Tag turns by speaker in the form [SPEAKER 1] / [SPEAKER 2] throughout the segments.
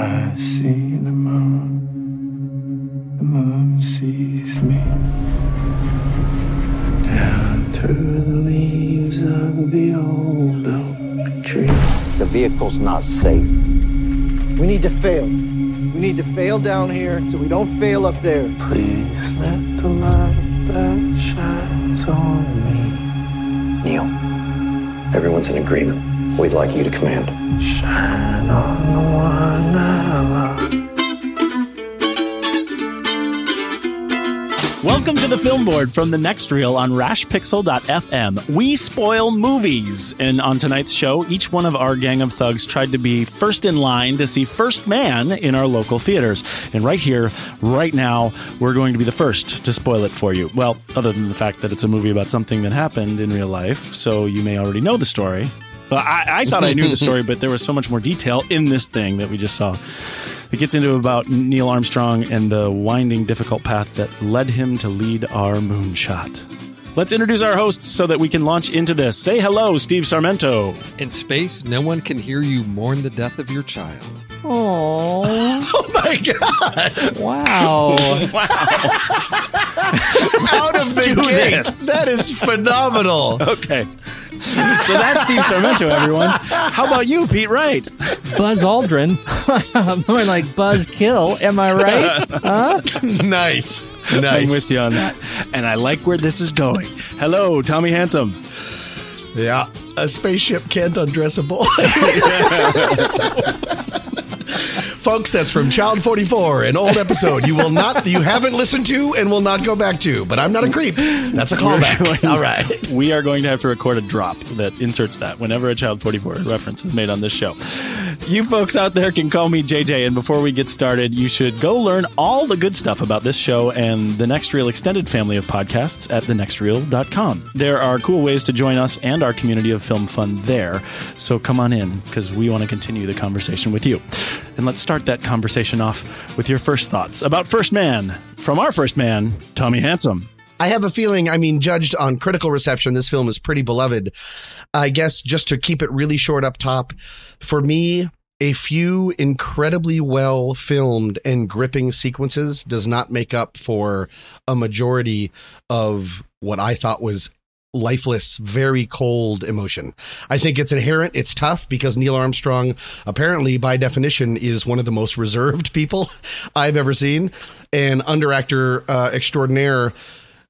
[SPEAKER 1] I see the moon, the moon sees me. Down through the leaves of the old oak tree.
[SPEAKER 2] The vehicle's not safe.
[SPEAKER 3] We need to fail. We need to fail down here so we don't fail up there.
[SPEAKER 1] Please let the light that shines on me
[SPEAKER 2] Neil, everyone's in agreement. We'd like you to command.
[SPEAKER 1] shine on the one I love.
[SPEAKER 4] Welcome to the Film Board from the Next Reel on rashpixel.fm. We spoil movies. And on tonight's show, each one of our gang of thugs tried to be first in line to see First Man in our local theaters. And right here, right now, we're going to be the first to spoil it for you. Well, other than the fact that it's a movie about something that happened in real life, so you may already know the story. Well, I, I thought I knew the story, but there was so much more detail in this thing that we just saw. It gets into about Neil Armstrong and the winding, difficult path that led him to lead our moonshot. Let's introduce our hosts so that we can launch into this. Say hello, Steve Sarmento.
[SPEAKER 5] In space, no one can hear you mourn the death of your child.
[SPEAKER 6] Oh,
[SPEAKER 4] Oh my God!
[SPEAKER 6] wow. wow!
[SPEAKER 4] Out of the
[SPEAKER 7] gates.
[SPEAKER 4] That is phenomenal. Okay. so that's Steve Sarmento, everyone. How about you, Pete Wright?
[SPEAKER 6] Buzz Aldrin. I'm more like Buzz Kill. Am I right? Huh?
[SPEAKER 7] nice.
[SPEAKER 4] I'm with you on that. And I like where this is going. Hello, Tommy Handsome.
[SPEAKER 7] Yeah. A spaceship can't undress a boy. Folks, that's from Child 44, an old episode you will not, you haven't listened to and will not go back to. But I'm not a creep. That's a callback. All right.
[SPEAKER 4] We are going to have to record a drop that inserts that whenever a Child 44 reference is made on this show. You folks out there can call me JJ. And before we get started, you should go learn all the good stuff about this show and the Next Reel extended family of podcasts at thenextreel.com. There are cool ways to join us and our community of film fun there. So come on in because we want to continue the conversation with you. And let's start that conversation off with your first thoughts about First Man from our first man, Tommy Handsome.
[SPEAKER 7] I have a feeling, I mean, judged on critical reception, this film is pretty beloved. I guess just to keep it really short up top, for me, a few incredibly well filmed and gripping sequences does not make up for a majority of what I thought was lifeless, very cold emotion. I think it's inherent. It's tough because Neil Armstrong, apparently by definition, is one of the most reserved people I've ever seen. And under actor uh, extraordinaire,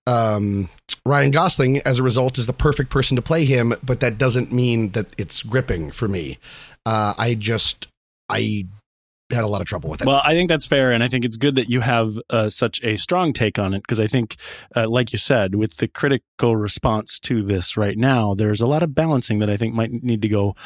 [SPEAKER 7] um, Ryan Gosling, as a result, is the perfect person to play him, but that doesn't mean that it's gripping for me. Uh, I just, I had a lot of trouble with it.
[SPEAKER 4] Well, I think that's fair, and I think it's good that you have uh, such a strong take on it because I think, uh, like you said, with the critical response to this right now, there's a lot of balancing that I think might need to go,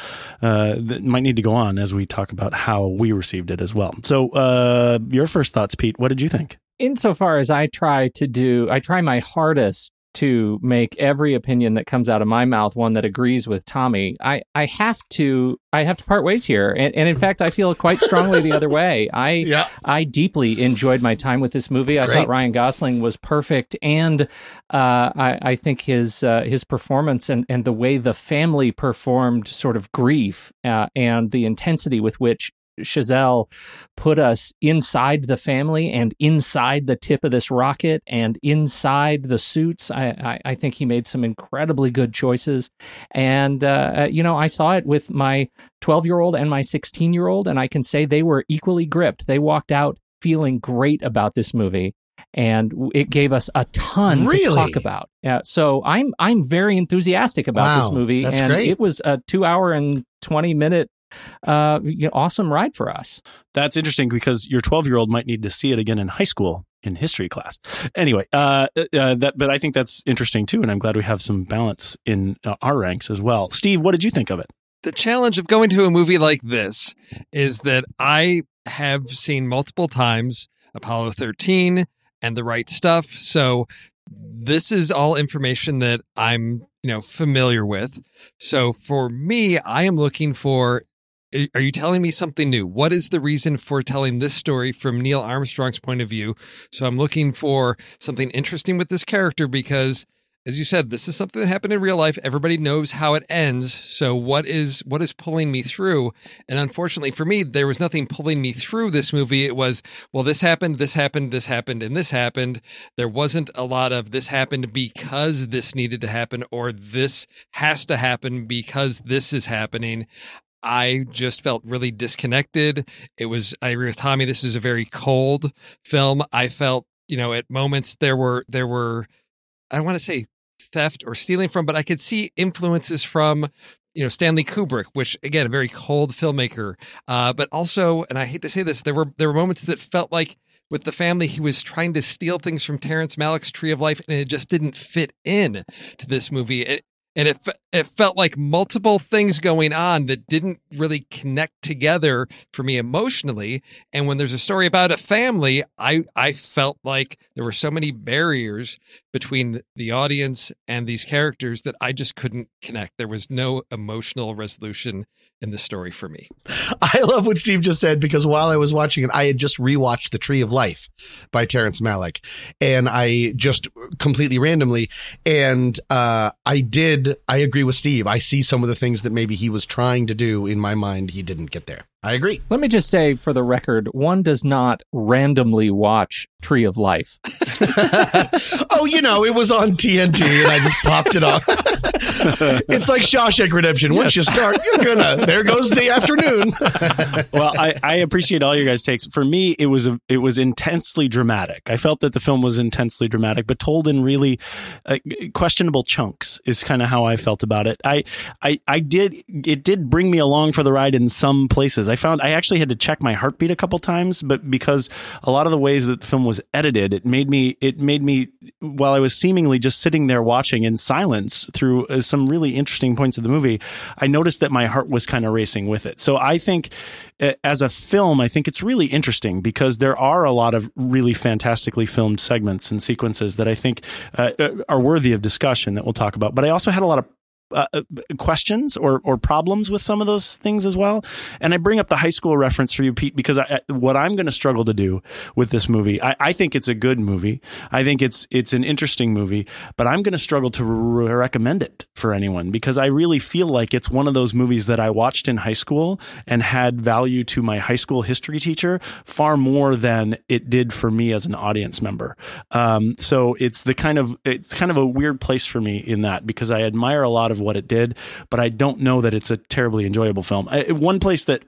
[SPEAKER 4] uh, that might need to go on as we talk about how we received it as well. So, uh, your first thoughts, Pete? What did you think?
[SPEAKER 6] insofar as I try to do, I try my hardest to make every opinion that comes out of my mouth one that agrees with Tommy. I, I have to I have to part ways here, and, and in fact, I feel quite strongly the other way. I
[SPEAKER 7] Yeah.
[SPEAKER 6] I deeply enjoyed my time with this movie. I
[SPEAKER 7] Great.
[SPEAKER 6] thought Ryan Gosling was perfect, and uh, I, I think his uh, his performance and and the way the family performed sort of grief uh, and the intensity with which Chazelle put us inside the family and inside the tip of this rocket and inside the suits. I, I, I think he made some incredibly good choices. And, uh, you know, I saw it with my 12 year old and my 16 year old, and I can say they were equally gripped. They walked out feeling great about this movie. And it gave us a ton
[SPEAKER 7] Really?
[SPEAKER 6] to talk about. Yeah, so I'm I'm very enthusiastic about this movie,
[SPEAKER 7] that's
[SPEAKER 6] and
[SPEAKER 7] great.
[SPEAKER 6] it was a two hour and twenty minute uh, you know, awesome ride for us.
[SPEAKER 4] That's interesting because your 12 year old might need to see it again in high school in history class. Anyway, uh, uh, that, but I think that's interesting too, and I'm glad we have some balance in uh, our ranks as well. Steve, what did you think of it?
[SPEAKER 5] the challenge of going to a movie like this is that I have seen multiple times Apollo 13 and The Right Stuff. So this is all information that I'm, you know, familiar with. So for me, I am looking for are you telling me something new? What is the reason for telling this story from Neil Armstrong's point of view? So I'm looking for something interesting with this character because as you said, this is something that happened in real life. Everybody knows how it ends. So what is what is pulling me through? And unfortunately for me, there was nothing pulling me through this movie. It was, well, this happened, this happened, this happened, and this happened. There wasn't a lot of this happened because this needed to happen, or this has to happen because this is happening. I just felt really disconnected. It was, I agree with Tommy, this is a very cold film. I felt, you know, at moments there were, there were, I want to say theft or stealing from, but I could see influences from, you know, Stanley Kubrick, which again, a very cold filmmaker. Uh, but also, and I hate to say this, there were, there were moments that felt like with the family, he was trying to steal things from Terrence Malick's Tree of Life, and it just didn't fit in to this movie. It, and it it felt like multiple things going on that didn't really connect together for me emotionally. And when there's a story about a family, I I felt like there were so many barriers between the audience and these characters that I just couldn't connect. There was no emotional resolution in the story for me.
[SPEAKER 7] I love what Steve just said because while I was watching it, I had just rewatched The Tree of Life by Terrence Malick, and I just completely randomly, and uh, I did. I agree with Steve. I see some of the things that maybe he was trying to do in my mind. He didn't get there. I agree.
[SPEAKER 6] Let me just say for the record, one does not randomly watch Tree of Life.
[SPEAKER 7] oh, you know, it was on TNT and I just popped it on. it's like Shawshank Redemption. Once you start, you're gonna. There goes the afternoon.
[SPEAKER 4] well, I, I appreciate all your guys' takes. For me, it was a, it was intensely dramatic. I felt that the film was intensely dramatic, but told in really uh, questionable chunks. Is kind of how I felt about it. I, I I did it did bring me along for the ride in some places. I found I actually had to check my heartbeat a couple times, but because a lot of the ways that the film was edited, it made me it made me while I was seemingly just sitting there watching in silence through uh, some really interesting points of the movie, I noticed that my heart was kind of racing with it. So I think as a film, I think it's really interesting because there are a lot of really fantastically filmed segments and sequences that I think uh, uh are worthy of discussion that we'll talk about. But I also had a lot of uh, uh, questions or or problems with some of those things as well. And I bring up the high school reference for you, Pete, because I, what I'm going to struggle to do with this movie, I, I, think it's a good movie. I think it's it's an interesting movie, but I'm going to struggle to re- recommend it for anyone because I really feel like it's one of those movies that I watched in high school and had value to my high school history teacher far more than it did for me as an audience member. Um, so it's the kind of it's kind of a weird place for me in that because I admire a lot of of what it did, but I don't know that it's a terribly enjoyable film. I, one place that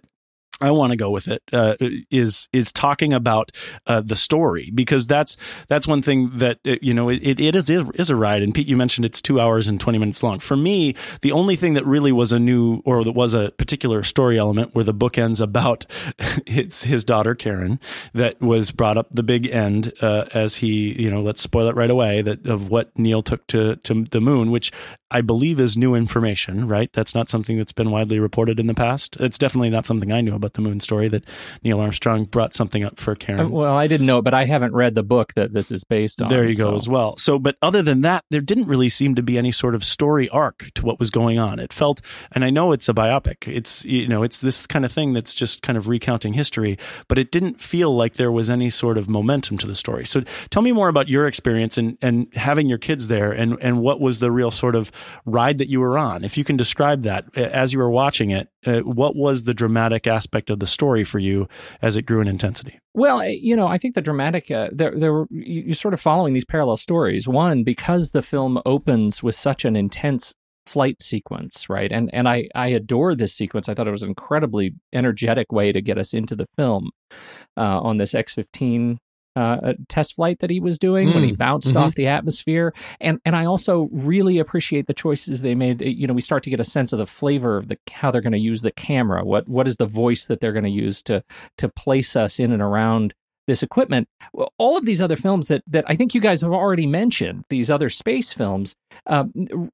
[SPEAKER 4] I want to go with it uh, is is talking about uh, the story because that's that's one thing that uh, you know it, it is it is a ride and Pete you mentioned it's two hours and twenty minutes long. For me, the only thing that really was a new or that was a particular story element where the book ends about his his daughter Karen that was brought up the big end uh, as he you know let's spoil it right away that of what Neil took to to the moon, which I believe is new information. Right, that's not something that's been widely reported in the past. It's definitely not something I knew about about the moon story that Neil Armstrong brought something up for Karen. Uh,
[SPEAKER 6] well, I didn't know, but I haven't read the book that this is based on.
[SPEAKER 4] There you go as well. So, but other than that, there didn't really seem to be any sort of story arc to what was going on. It felt, and I know it's a biopic. It's you know, it's this kind of thing that's just kind of recounting history, but it didn't feel like there was any sort of momentum to the story. So, tell me more about your experience and and having your kids there, and and what was the real sort of ride that you were on. If you can describe that as you were watching it, uh, what was the dramatic aspect of the story for you as it grew in intensity?
[SPEAKER 6] Well, you know, I think the dramatic uh, there there were you're sort of following these parallel stories. One because the film opens with such an intense flight sequence, right? And and I I adore this sequence. I thought it was an incredibly energetic way to get us into the film uh, on this X-15 uh, test flight that he was doing mm. when he mm, bounced mm-hmm. off the atmosphere. And and I also really appreciate the choices they made. You know, we start to get a sense of the flavor of the how they're going to use the camera. What what is the voice that they're going to use to to place us in and around this equipment. All of these other films that that I think you guys have already mentioned, these other space films, uh,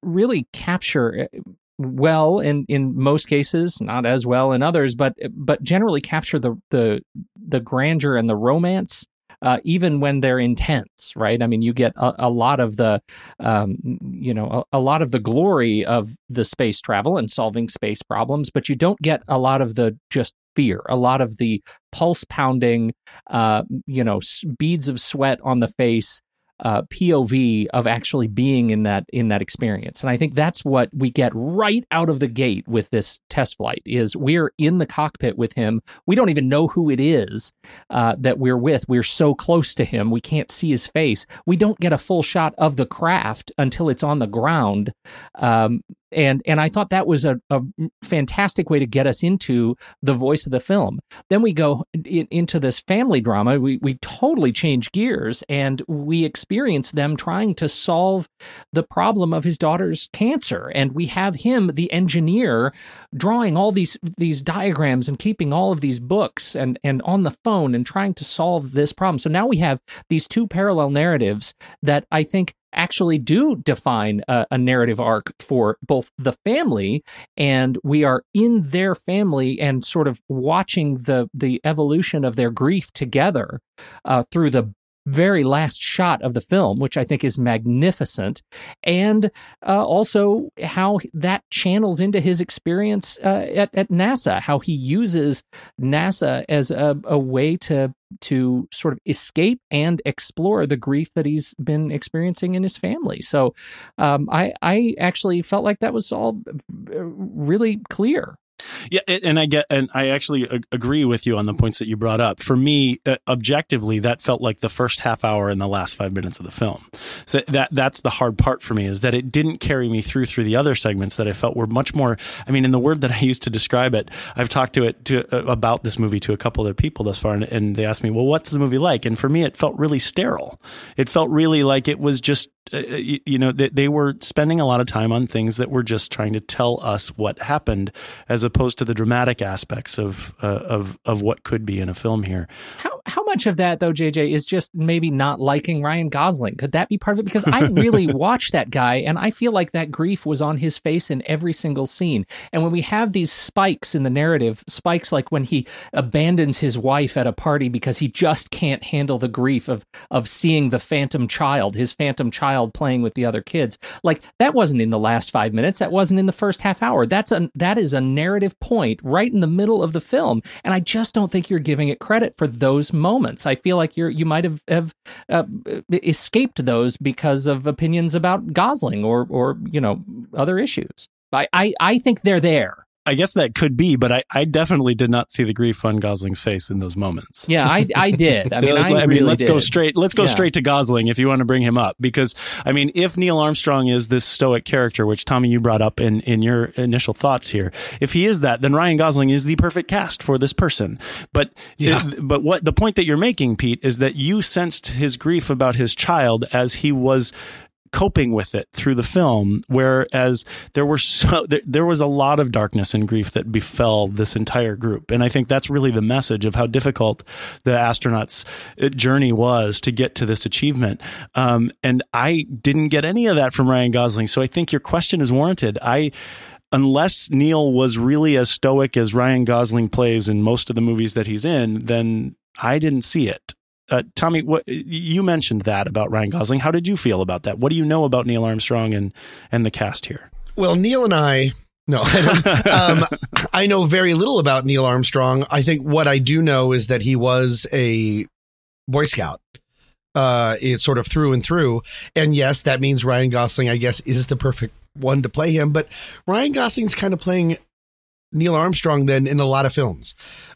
[SPEAKER 6] really capture uh, well in in most cases not as well in others but but generally capture the the the grandeur and the romance uh, even when they're intense, right? I mean, you get a, a lot of the, um, you know, a, a, lot of the glory of the space travel and solving space problems, but you don't get a lot of the just fear, a lot of the pulse pounding, uh, you know, beads of sweat on the face uh, POV of actually being in that in that experience. And I think that's what we get right out of the gate with this test flight is we're in the cockpit with him. We don't even know who it is uh, that we're with. We're so close to him, we can't see his face. We don't get a full shot of the craft until it's on the ground. Um, and and I thought that was a, a fantastic way to get us into the voice of the film. Then we go in, into this family drama. We we totally change gears and we experience them trying to solve the problem of his daughter's cancer, and we have him, the engineer, drawing all these these diagrams and keeping all of these books and and on the phone and trying to solve this problem. So now we have these two parallel narratives that I think actually do define a, a, narrative arc for both the family and we are in their family and sort of watching the the evolution of their grief together uh, through the very last shot of the film, which I think is magnificent, and uh, also how that channels into his experience uh, at, at NASA, how he uses NASA as a, a way to to sort of escape and explore the grief that he's been experiencing in his family. So um, I I actually felt like that was all uh, really clear
[SPEAKER 4] Yeah, and I get, and I actually agree with you on the points that you brought up. For me, uh, objectively, that felt like the first half hour and the last five minutes of the film. So that that's the hard part for me is that it didn't carry me through through the other segments that I felt were much more. I mean, in the word that I used to describe it, I've talked to it to uh, about this movie to a couple other people thus far, and, and they asked me, "Well, what's the movie like?" And for me, it felt really sterile. It felt really like it was just, uh, you, you know, they, they were spending a lot of time on things that were just trying to tell us what happened, as opposed to the dramatic aspects of uh, of of what could be in a film here.
[SPEAKER 6] How how much of that though, JJ, is just maybe not liking Ryan Gosling? Could that be part of it? Because I really watch that guy, and I feel like that grief was on his face in every single scene. And when we have these spikes in the narrative, spikes like when he abandons his wife at a party because he just can't handle the grief of of seeing the phantom child, his phantom child playing with the other kids. Like that wasn't in the last five minutes. That wasn't in the first half hour. That's a that is a narrative point right in the middle of the film, and I just don't think you're giving it credit for those moments. I feel like you're you might have have uh, escaped those because of opinions about Gosling or or you know other issues. I I, I think they're there.
[SPEAKER 4] I guess that could be, but I, I definitely did not see the grief on Gosling's face in those moments.
[SPEAKER 6] Yeah, I, I did. I mean, I, I mean,
[SPEAKER 4] let's
[SPEAKER 6] did.
[SPEAKER 4] go straight. Let's go yeah. straight to Gosling if you want to bring him up, because I mean, if Neil Armstrong is this stoic character, which Tommy you brought up in in your initial thoughts here, if he is that, then Ryan Gosling is the perfect cast for this person. But yeah. It, but what the point that you're making, Pete, is that you sensed his grief about his child as he was coping with it through the film whereas there were so there, there, was a lot of darkness and grief that befell this entire group. And i think that's really the message of how difficult the astronauts uh, journey was to get to this achievement. Um, and i didn't get any of that from ryan gosling. So i think your question is warranted. I unless Neil was really as stoic as Ryan Gosling plays in most of the movies that he's in, then I didn't see it. Uh, Tommy, what you mentioned that about Ryan Gosling. How did you feel about that? What do you know about Neil Armstrong and and the cast here?
[SPEAKER 7] Well, Neil and I no, I, um, I know very little about Neil Armstrong. I think what I do know is that he was a Boy Scout. Uh, it's sort of through and through. And yes, that means Ryan Gosling, I guess, is the perfect one to play him. But Ryan Gosling's kind of playing Neil Armstrong then in a lot of films.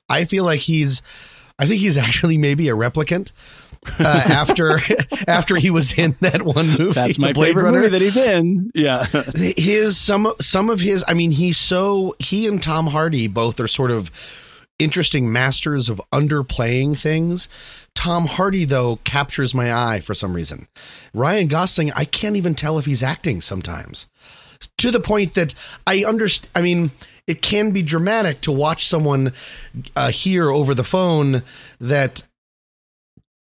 [SPEAKER 7] I feel like he's I think he's actually maybe a replicant. uh, after after he was in that one movie.
[SPEAKER 4] That's my favorite Runner. movie that he's in. Yeah,
[SPEAKER 7] his some some of his. I mean, he's so he and Tom Hardy both are sort of interesting masters of underplaying things. Tom Hardy though captures my eye for some reason. Ryan Gosling, I can't even tell if he's acting sometimes. To the point that I understand. I mean, it can be dramatic to watch someone uh, hear over the phone that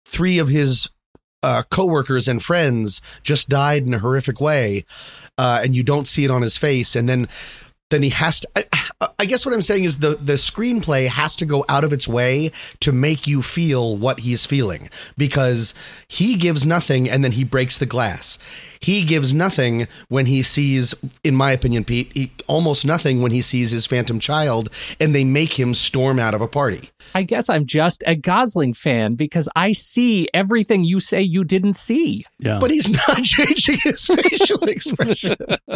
[SPEAKER 7] three of his uh, coworkers and friends just died in a horrific way, uh, and you don't see it on his face, and then then he has to. I, I, guess what I'm saying is the the screenplay has to go out of its way to make you feel what he's feeling because he gives nothing and then he breaks the glass. He gives nothing when he sees, in my opinion, Pete, he, almost nothing when he sees his phantom child, and they make him storm out of a party.
[SPEAKER 6] I guess I'm just a Gosling fan because I see everything you say you didn't see.
[SPEAKER 7] Yeah. But he's not changing his facial expression.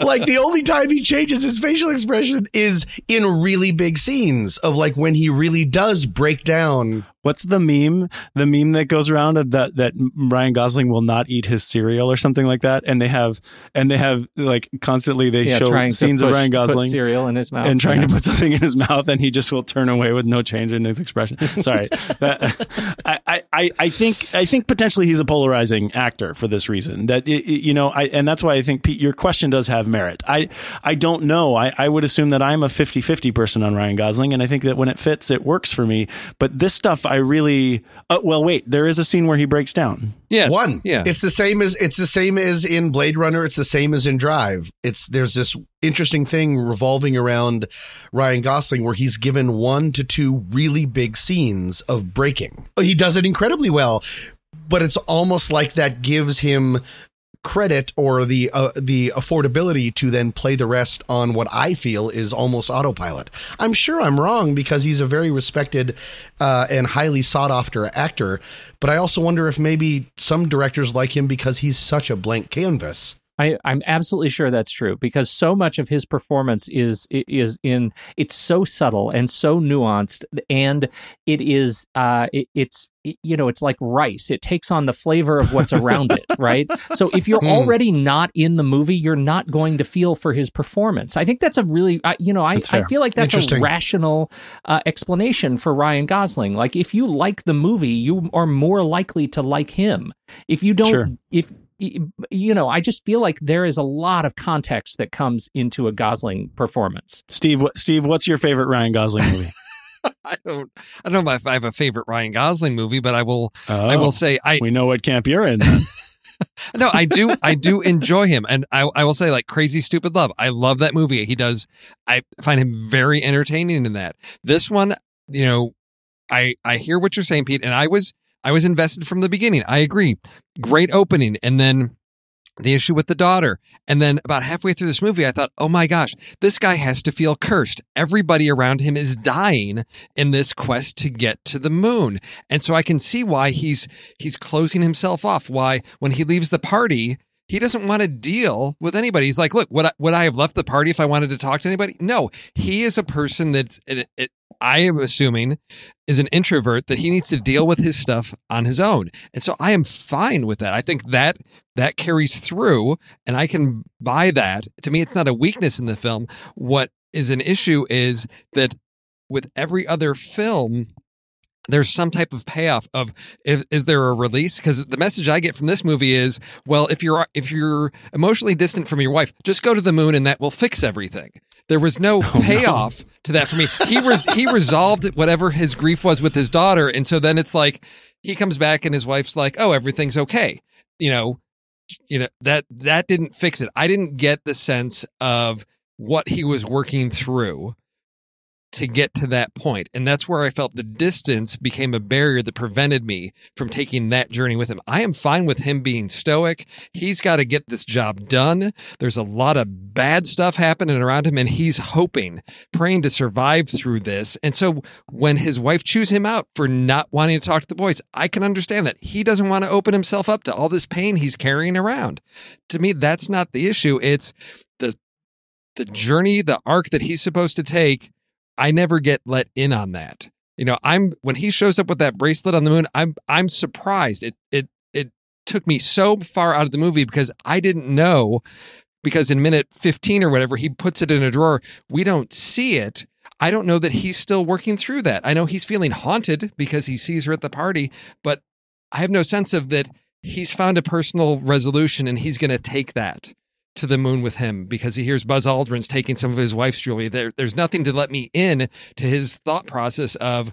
[SPEAKER 7] like the only time he changes his facial expression is in really big scenes of like when he really does break down
[SPEAKER 4] What's the meme? The meme that goes around of that that Ryan Gosling will not eat his cereal or something like that, and they have and they have like constantly they yeah, show scenes push, of Ryan Gosling
[SPEAKER 6] cereal in his mouth
[SPEAKER 4] and trying yeah. to put something in his mouth, and he just will turn away with no change in his expression. Sorry, that, I, I I think I think potentially he's a polarizing actor for this reason. That it, you know, I and that's why I think Pete, your question does have merit. I I don't know. I I would assume that I'm a 50-50 person on Ryan Gosling, and I think that when it fits, it works for me. But this stuff. I really. Uh, well, wait. There is a scene where he breaks down.
[SPEAKER 5] Yes.
[SPEAKER 7] One.
[SPEAKER 5] Yeah.
[SPEAKER 7] It's the same as it's the same as in Blade Runner. It's the same as in Drive. It's there's this interesting thing revolving around Ryan Gosling where he's given one to two really big scenes of breaking. He does it incredibly well but it's almost like that gives him credit or the uh, the affordability to then play the rest on what I feel is almost autopilot. I'm sure I'm wrong because he's a very respected uh, and highly sought after actor, but I also wonder if maybe some directors like him because he's such a blank canvas
[SPEAKER 6] I, I'm absolutely sure that's true because so much of his performance is is in it's so subtle and so nuanced and it is uh it, it's you know it's like rice. It takes on the flavor of what's around it right? So if you're
[SPEAKER 5] Hmm.
[SPEAKER 6] already not in the movie you're not going to feel for his performance. I think that's a really uh, you know I, I feel like that's a rational uh, explanation for ryan gosling. Like if you like the movie you are more likely to like him. If you don't
[SPEAKER 4] Sure.
[SPEAKER 6] if you know i just feel like there is a lot of context that comes into a gosling performance
[SPEAKER 4] Steve, Steve, what's your favorite Ryan Gosling movie?
[SPEAKER 5] I don't I don't know if I have a favorite Ryan Gosling movie, but I will
[SPEAKER 4] Oh,
[SPEAKER 5] I will oh, say I
[SPEAKER 4] we know what camp you're in. Then.
[SPEAKER 5] no, I do I do enjoy him. And I I will say like Crazy Stupid Love. I love that movie. He does I find him very entertaining in that. This one, you know, I I hear what you're saying, Pete, and I was I was invested from the beginning. I agree. Great opening. And then the issue with the daughter. And then about halfway through this movie, I thought, oh my gosh, this guy has to feel cursed. Everybody around him is dying in this quest to get to the moon. And so I can see why he's he's closing himself off. Why when he leaves the party, he doesn't want to deal with anybody. He's like, look, would I, would I have left the party if I wanted to talk to anybody? No, he is a person that's, I am assuming, is an introvert that he needs to deal with his stuff on his own. And so I am fine with that. I think that that carries through and I can buy that. To me, it's not a weakness in the film. What is an issue is that with every other film, there's some type of payoff of is, is there a release because the message i get from this movie is well if you're if you're emotionally distant from your wife just go to the moon and that will fix everything there was oh, no payoff to that for me. He was he resolved whatever his grief was with his daughter and so then it's like he comes back and his wife's like oh everything's okay. You know you know that that didn't fix it. I didn't get the sense of what he was working through to get to that point. And that's where I felt the distance became a barrier that prevented me from taking that journey with him. I am fine with him being stoic. He's got to get this job done. There's a lot of bad stuff happening around him, and he's hoping, praying to survive through this. And so when his wife chews him out for not wanting to talk to the boys, I can understand that. He doesn't want to open himself up to all this pain he's carrying around. To me, that's not the issue. It's the the journey, the arc that he's supposed to take I never get let in on that. You know, I'm when he shows up with that bracelet on the moon, I'm I'm surprised. It it it took me so far out of the movie because I didn't know because in minute 15 or whatever he puts it in a drawer, we don't see it. I don't know that he's still working through that. I know he's feeling haunted because he sees her at the party, but I have no sense of that he's found a personal resolution and he's going to take that to the moon with him because he hears Buzz Aldrin's taking some of his wife's jewelry. There, there's nothing to let me in to his thought process of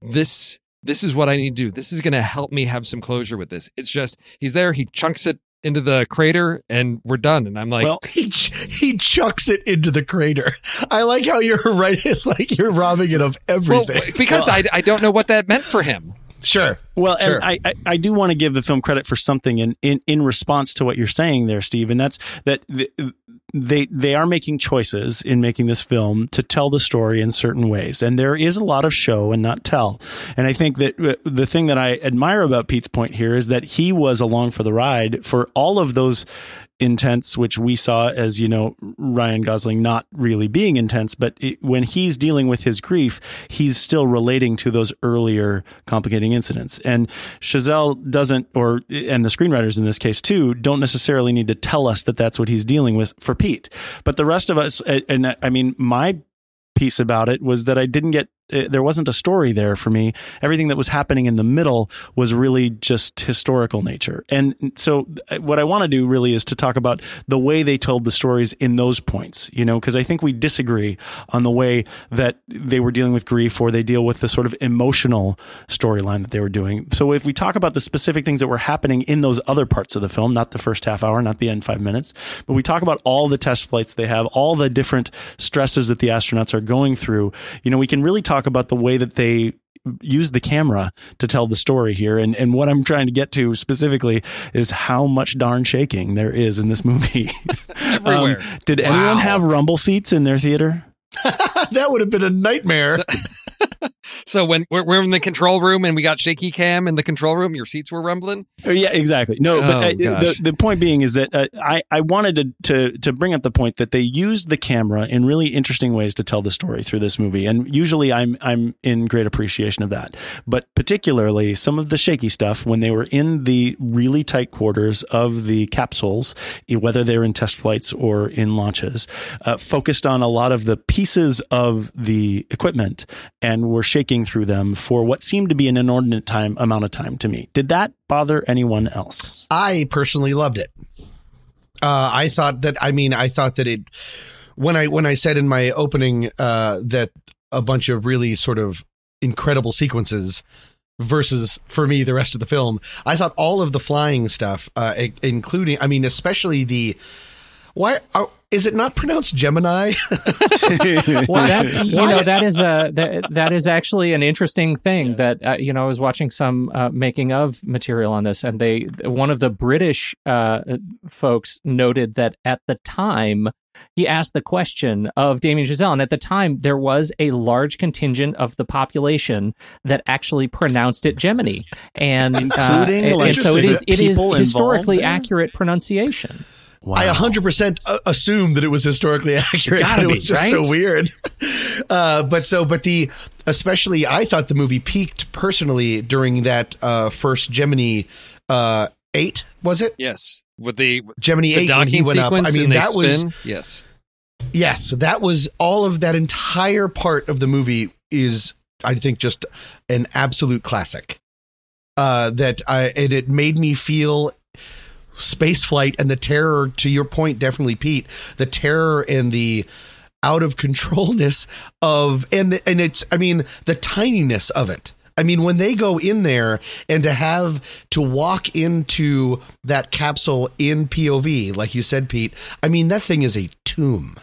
[SPEAKER 5] this. This is what I need to do. This is going to help me have some closure with this. It's just he's there. He chunks it into the crater, and we're done. And I'm like,
[SPEAKER 4] well,
[SPEAKER 7] He ch- he chucks it into the crater. I like how you're right. It's like you're robbing it of
[SPEAKER 5] well,
[SPEAKER 7] everything.
[SPEAKER 5] because I, I don't know what that meant for him.
[SPEAKER 7] Sure.
[SPEAKER 4] Well,
[SPEAKER 7] Sure.
[SPEAKER 4] and I, I, I do want to give the film credit for something in, in, in response to what you're saying there, Steve, and that's that th- they they are making choices in making this film to tell the story in certain ways, and there is a lot of show and not tell. And I think that uh, the thing that I admire about Pete's point here is that he was along for the ride for all of those intense, which we saw as, you know, Ryan Gosling not really being intense, but it, when he's dealing with his grief, he's still relating to those earlier complicating incidents. And Chazelle doesn't, or, and the screenwriters in this case too, don't necessarily need to tell us that that's what he's dealing with for Pete. But the rest of us, and I mean, my piece about it was that I didn't get uh, there wasn't a story there for me. Everything that was happening in the middle was really just historical nature. And so uh, what I want to do really is to talk about the way they told the stories in those points, you know, because I think we disagree on the way that they were dealing with grief or they deal with the sort of emotional storyline that they were doing. So if we talk about the specific things that were happening in those other parts of the film, not the first half hour, not the end 5 minutes, but we talk about all the test flights they have, all the different stresses that the astronauts are going through, you know, we can really talk about the way that they use the camera to tell the story here. And, and what I'm trying to get to specifically is how much darn shaking there is in this movie.
[SPEAKER 5] Everywhere.
[SPEAKER 4] Um, did anyone have rumble seats in their theater?
[SPEAKER 7] that would have been a nightmare.
[SPEAKER 5] So when we're, we're in the control room and we got shaky cam in the control room, your seats were rumbling.
[SPEAKER 4] Uh, Yeah, exactly. No, but
[SPEAKER 5] Oh,
[SPEAKER 4] uh, the, the point being is that uh, I, I wanted to, to to bring up the point that they used the camera in really interesting ways to tell the story through this movie, and usually I'm I'm in great appreciation of that. But particularly some of the shaky stuff when they were in the really tight quarters of the capsules, whether they're in test flights or in launches, uh, focused on a lot of the pieces of the equipment and were shaking through them for what seemed to be an inordinate time amount of time to me. Did that bother anyone else?
[SPEAKER 7] I personally loved it. Uh, I thought that. I mean, I thought that it. When I when I said in my opening uh, that a bunch of really sort of incredible sequences versus for me the rest of the film, I thought all of the flying stuff, uh, including, I mean, especially the. Why are, is it not pronounced Gemini? Why-
[SPEAKER 6] That's, you know that is a that, that is actually an interesting thing that uh, you know I was watching some uh, making of material on this and they one of the British uh, folks noted that at the time he asked the question of Damien Chazelle and at the time there was a large contingent of the population that actually pronounced it Gemini and uh,
[SPEAKER 4] Including,
[SPEAKER 6] and,
[SPEAKER 4] like,
[SPEAKER 6] and so it is it is historically accurate pronunciation.
[SPEAKER 4] Wow.
[SPEAKER 7] I 100% a- assumed that it was historically accurate.
[SPEAKER 4] gotta
[SPEAKER 7] and it
[SPEAKER 4] be,
[SPEAKER 7] was just
[SPEAKER 4] right?
[SPEAKER 7] so weird. Uh, but so, but the, especially, I thought the movie peaked personally during that uh, first Gemini uh, 8, was it?
[SPEAKER 5] Yes, with the
[SPEAKER 7] Gemini
[SPEAKER 5] the
[SPEAKER 7] 8 when he went up. I mean,
[SPEAKER 5] and they
[SPEAKER 7] that was,
[SPEAKER 5] yes.
[SPEAKER 7] yes, that was all of that entire part of the movie is, I think, just an absolute classic. Uh, that I, and it made me feel space flight and the terror to your point definitely pete the terror and the out of controlness of and and it's i mean the tininess of it. I mean when they go in there and to have to walk into that capsule in pov like you said pete i mean that thing is a tomb.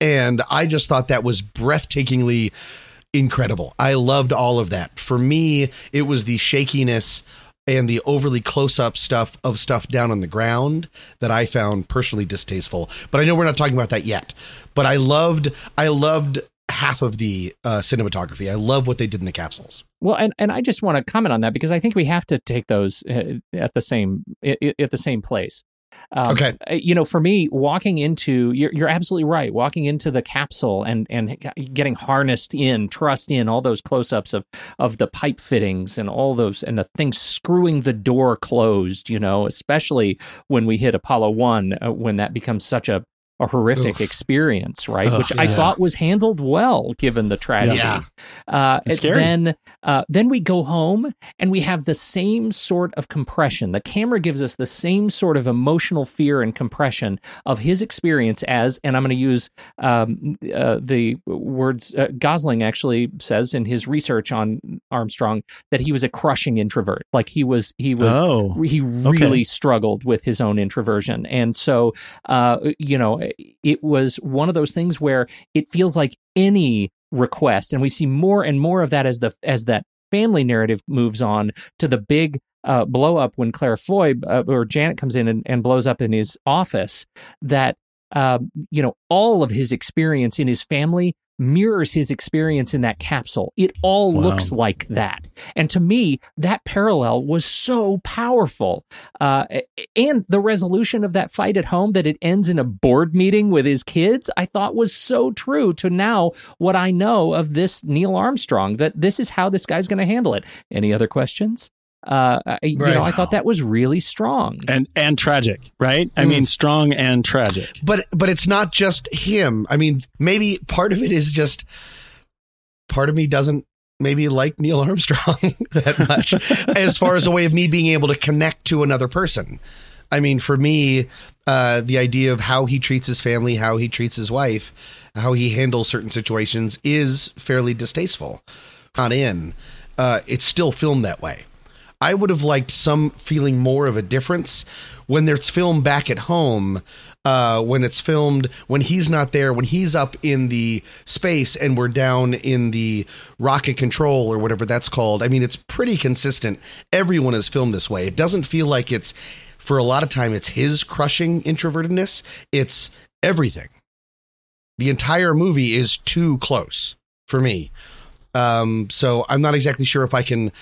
[SPEAKER 7] And i just thought that was breathtakingly incredible. I loved all of that. For me it was the shakiness and the overly close-up stuff of stuff down on the ground that I found personally distasteful. But I know we're not talking about that yet. But I loved I loved half of the uh, cinematography. I love what they did in the capsules.
[SPEAKER 6] Well, and, and I just want to comment on that because I think we have to take those uh, at the same at the same place. Um,
[SPEAKER 7] Okay.
[SPEAKER 6] uh, You know, for me, walking into you're you're absolutely right. Walking into the capsule and and getting harnessed in, trussed in, all those close ups of of the pipe fittings and all those and the things screwing the door closed. You know, especially when we hit Apollo one, uh, when that becomes such a a horrific
[SPEAKER 7] Oof.
[SPEAKER 6] experience, right?
[SPEAKER 4] Ugh,
[SPEAKER 6] Which I thought was handled well, given the tragedy.
[SPEAKER 7] Yeah.
[SPEAKER 6] Uh,
[SPEAKER 4] It's scary.
[SPEAKER 6] Then, uh, then we go home and we have the same sort of compression. The camera gives us the same sort of emotional fear and compression of his experience as, and I'm going to use um, uh, the words uh, Gosling actually says in his research on Armstrong that he was a crushing introvert. Like he was, he was
[SPEAKER 4] oh,
[SPEAKER 6] he really struggled with his own introversion and so uh you know it was one of those things where it feels like any request and we see more and more of that as the as that family narrative moves on to the big uh, blow up when Claire Foy uh, or Janet comes in and, and blows up in his office that um, you know all of his experience in his family mirrors his experience in that capsule. It all
[SPEAKER 4] Wow.
[SPEAKER 6] looks like that. And to me, that parallel was so powerful. Uh, and the resolution of that fight at home that it ends in a board meeting with his kids, I thought was so true to now what I know of this Neil Armstrong, that this is how this guy's going to handle it. Any other questions? Uh, I- you know, I thought that was really strong.
[SPEAKER 4] and and tragic, right? I
[SPEAKER 7] Mm.
[SPEAKER 4] mean, strong and tragic.
[SPEAKER 7] But but it's not just him. I mean, maybe part of it is just part of me doesn't maybe like Neil Armstrong that much as far as a way of me being able to connect to another person. I mean, for me, uh, the idea of how he treats his family, how he treats his wife, how he handles certain situations is fairly distasteful. Not in. Uh, it's still filmed that way. I would have liked some feeling more of a difference when it's filmed back at home. Uh, when it's filmed when he's not there, when he's up in the space and we're down in the rocket control or whatever that's called. I mean, it's pretty consistent. Everyone is filmed this way. It doesn't feel like it's for a lot of time. It's his crushing introvertedness. It's everything. The entire movie is too close for me. Um, so I'm not exactly sure if I can.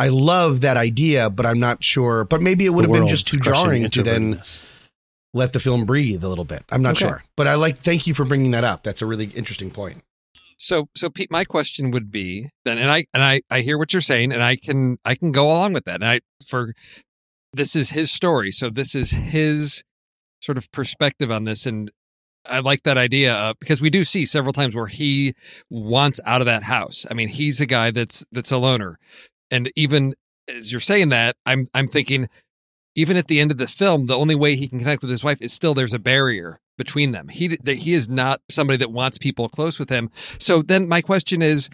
[SPEAKER 7] I love that idea, but I'm not sure. But maybe it would
[SPEAKER 4] The
[SPEAKER 7] have been just too jarring to then let the film breathe a little bit. I'm not
[SPEAKER 6] Okay.
[SPEAKER 7] sure, but I like. Thank you for bringing that up. That's a really interesting point.
[SPEAKER 5] So, so Pete, my question would be then, and I and I I hear what you're saying, and I can I can go along with that. And I for this is his story, so this is his sort of perspective on this, and I like that idea of because we do see several times where he wants out of that house. I mean, he's a guy that's that's a loner, and even as you're saying that, I'm I'm thinking. Even at the end of the film, the only way he can connect with his wife is still there's a barrier between them. He that he is not somebody that wants people close with him. So then my question is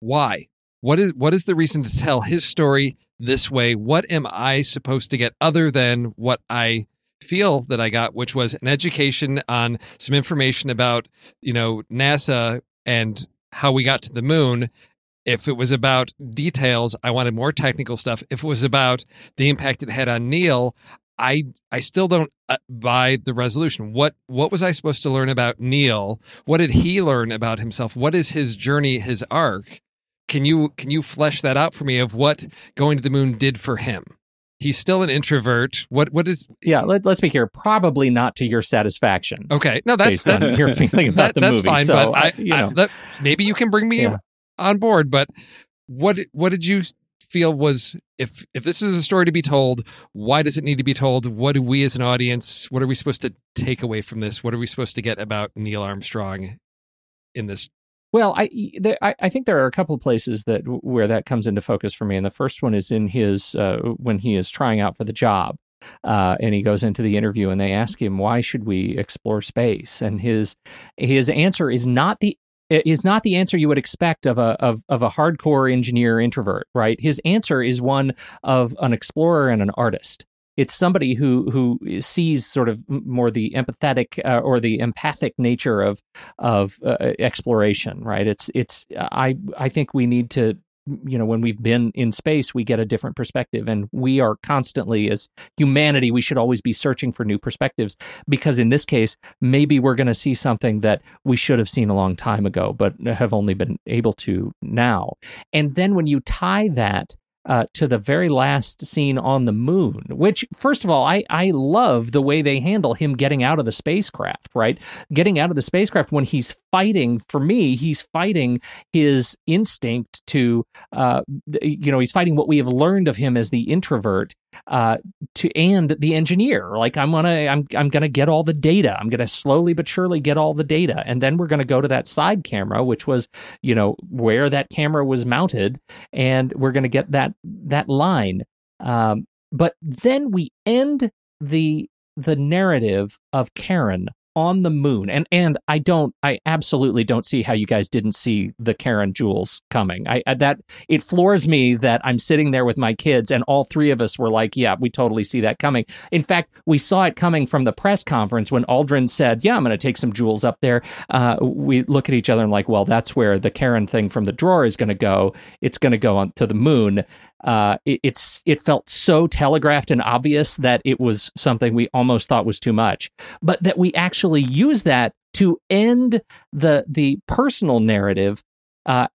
[SPEAKER 5] why? What is what is the reason to tell his story this way? What am I supposed to get other than what I feel that I got, which was an education on some information about, you know, NASA and how we got to the moon. If it was about details, I wanted more technical stuff. If it was about the impact it had on Neil, I I still don't uh, buy the resolution. What what was I supposed to learn about Neil? What did he learn about himself? What is his journey, his arc? Can you can you flesh that out for me of what going to the moon did for him? He's still an introvert. What what is
[SPEAKER 6] Yeah, let, let's be clear. Probably not to your satisfaction.
[SPEAKER 5] okay? No, that's
[SPEAKER 6] based on your feeling about
[SPEAKER 5] that,
[SPEAKER 6] the
[SPEAKER 5] that's
[SPEAKER 6] movie.
[SPEAKER 5] fine.
[SPEAKER 6] So,
[SPEAKER 5] but I,
[SPEAKER 6] I- you
[SPEAKER 5] I- that- maybe you can bring me
[SPEAKER 6] Yeah.
[SPEAKER 5] On board. But what what did you feel was if if this is a story to be told, why does it need to be told? What do we as an audience? What are we supposed to take away from this? What are we supposed to get about Neil Armstrong in this?
[SPEAKER 6] Well, I, I I think there are a couple of places that where that comes into focus for me, and the first one is in his uh, when he is trying out for the job, uh, and he goes into the interview, and they ask him why should we explore space, and his his answer is not the is not the answer you would expect of a of, of a hardcore engineer introvert, right? His answer is one of an explorer and an artist. It's somebody who who sees sort of more the empathetic uh, or the empathic nature of of uh, exploration, right? It's it's I I think we need to you know when we've been in space we get a different perspective and we are constantly as humanity we should always be searching for new perspectives because in this case maybe we're going to see something that we should have seen a long time ago but have only been able to now. And then when you tie that uh, to the very last scene on the moon, which, first of all, I, I love the way they handle him getting out of the spacecraft, right? Getting out of the spacecraft when he's fighting, for me, he's fighting his instinct to, uh, you know, he's fighting what we have learned of him as the introvert uh, to and the engineer. Like I'm gonna I'm I'm gonna get all the data. I'm gonna slowly but surely get all the data, and then we're gonna go to that side camera, which was you know where that camera was mounted, and we're gonna get that that line. Um, but then we end the the narrative of Karen on the moon and and I don't I absolutely don't see how you guys didn't see the Karen Jules coming. I, I that it floors me that I'm sitting there with my kids and all three of us were like, yeah, we totally see that coming. In fact, we saw it coming from the press conference when Aldrin said, yeah, I'm going to take some jewels up there. Uh, we look at each other and like, well, that's where the Karen thing from the drawer is going to go. It's going to go on to the moon. Uh, it, it's it felt so telegraphed and obvious that it was something we almost thought was too much, but that we actually use that to end the the personal narrative uh,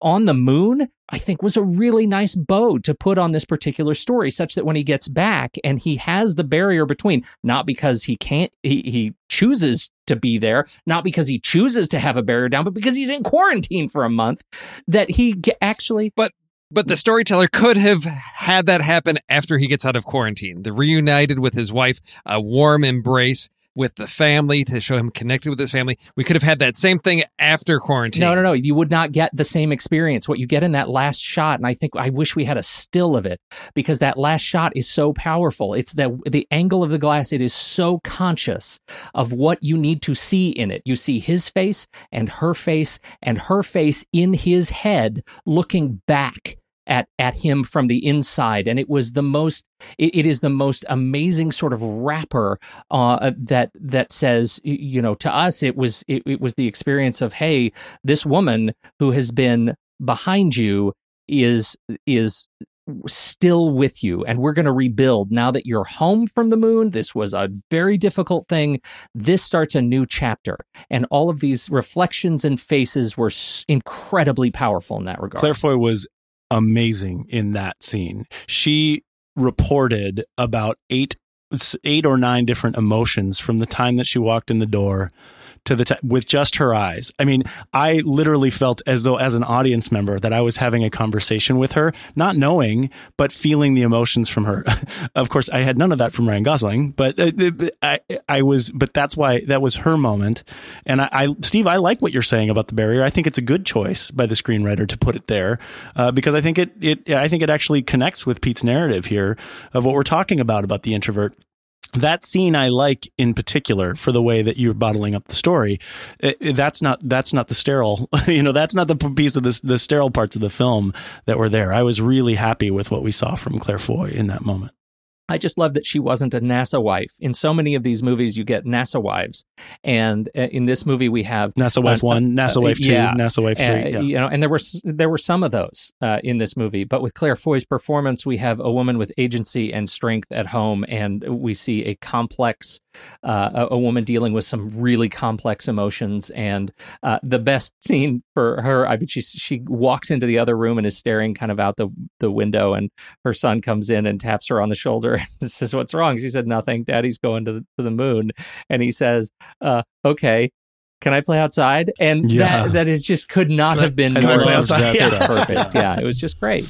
[SPEAKER 6] on the moon. I think was a really nice bow to put on this particular story, such that when he gets back and he has the barrier between, not because he can't, he, he chooses to be there, not because he chooses to have a barrier down, but because he's in quarantine for a month, that he actually
[SPEAKER 5] But but the storyteller could have had that happen after he gets out of quarantine. The reunited with his wife, a warm embrace with the family to show him connected with his family. We could have had that same thing after quarantine.
[SPEAKER 6] No, no, no. You would not get the same experience. What you get in that last shot, and I think I wish we had a still of it because that last shot is so powerful. It's the the angle of the glass. It is so conscious of what you need to see in it. You see his face and her face and her face in his head, looking back at at him from the inside. And it was the most it, it is the most amazing sort of wrapper uh, that that says you know to us it was it, it was the experience of hey this woman who has been behind you is is still with you and we're going to rebuild. Now that you're home from the moon this was a very difficult thing. This starts a new chapter. And all of these reflections and faces were incredibly powerful in that regard.
[SPEAKER 4] Claire Foy was amazing in that scene. She reported about eight eight or nine different emotions from the time that she walked in the door to the time with just her eyes. I mean, I literally felt as though as an audience member that I was having a conversation with her, not knowing but feeling the emotions from her. of course, I had none of that from Ryan Gosling, but uh, uh, I I was but that's why that was her moment. And I, I Steve, I like what you're saying about the barrier. I think it's a good choice by the screenwriter to put it there uh, because I think it it I think it actually connects with Pete's narrative here of what we're talking about about the introvert that scene I like in particular for the way that you're bottling up the story. It- it- that's not that's not the sterile, you know, that's not the piece of the the sterile parts of the film that were there. I was really happy with what we saw from Claire Foy in that moment.
[SPEAKER 6] I just love that she wasn't a NASA wife. In so many of these movies, you get NASA wives, and uh, in this movie, we have
[SPEAKER 4] NASA Wife
[SPEAKER 6] uh,
[SPEAKER 4] One, NASA
[SPEAKER 6] uh,
[SPEAKER 4] Wife Two,
[SPEAKER 6] yeah.
[SPEAKER 4] NASA Wife Three.
[SPEAKER 6] Uh,
[SPEAKER 4] yeah.
[SPEAKER 6] You know, and there were there were some of those uh, in this movie, but with Claire Foy's performance, we have a woman with agency and strength at home, and we see a complex, uh, a, a woman dealing with some really complex emotions. And uh, the best scene for her, I mean, she she walks into the other room and is staring kind of out the the window, and her son comes in and taps her on the shoulder and says, "What's wrong?" She said, "Nothing. Daddy's going to the, to the moon," and he says, uh, "Okay." Can I play outside? And
[SPEAKER 4] Yeah.
[SPEAKER 6] that that is just could not
[SPEAKER 7] Can
[SPEAKER 6] have been more
[SPEAKER 7] play outside?
[SPEAKER 6] that's
[SPEAKER 7] Yeah.
[SPEAKER 6] perfect. Yeah, it was just great.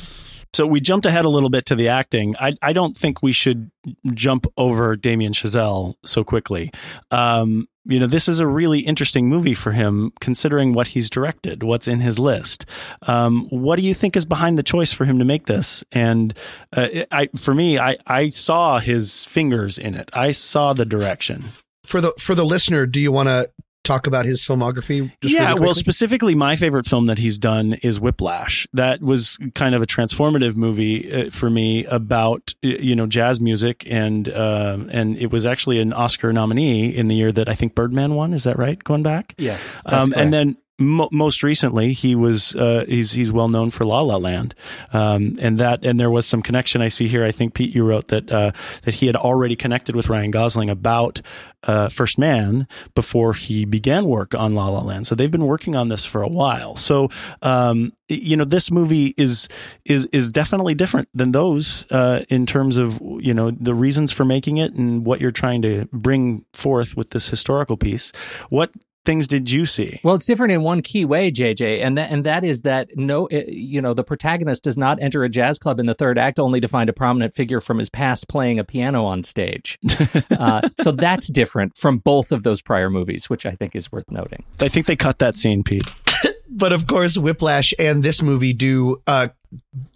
[SPEAKER 4] So we jumped ahead a little bit to the acting. I, I don't think we should jump over Damien Chazelle so quickly. Um, you know, this is a really interesting movie for him, considering what he's directed, what's in his list. Um, what do you think is behind the choice for him to make this? And uh, I, for me, I, I saw his fingers in it. I saw the direction.
[SPEAKER 7] For the for the listener, do you want to talk about his filmography?
[SPEAKER 4] yeah,
[SPEAKER 7] really
[SPEAKER 4] well, specifically, my favorite film that he's done is Whiplash. That was kind of a transformative movie uh, for me about you know jazz music, and uh, and it was actually an Oscar nominee in the year that I think Birdman won. Is that right? Going back,
[SPEAKER 6] Yes,
[SPEAKER 4] um, and then. Mo- most recently, he was uh, he's he's well known for La La Land, um, and that and there was some connection I see here. I think Pete, you wrote that uh, that he had already connected with Ryan Gosling about uh, First Man before he began work on La La Land. So they've been working on this for a while. So um, you know, this movie is is is definitely different than those uh, in terms of you know the reasons for making it and what you're trying to bring forth with this historical piece. What things did you see?
[SPEAKER 6] Well, it's different in one key way, JJ, and that and that is that no, uh, you know, the protagonist does not enter a jazz club in the third act only to find a prominent figure from his past playing a piano on stage. uh, so that's different from both of those prior movies, which I think is worth noting.
[SPEAKER 4] I think they cut that scene, Pete.
[SPEAKER 7] but of course, Whiplash and this movie do uh,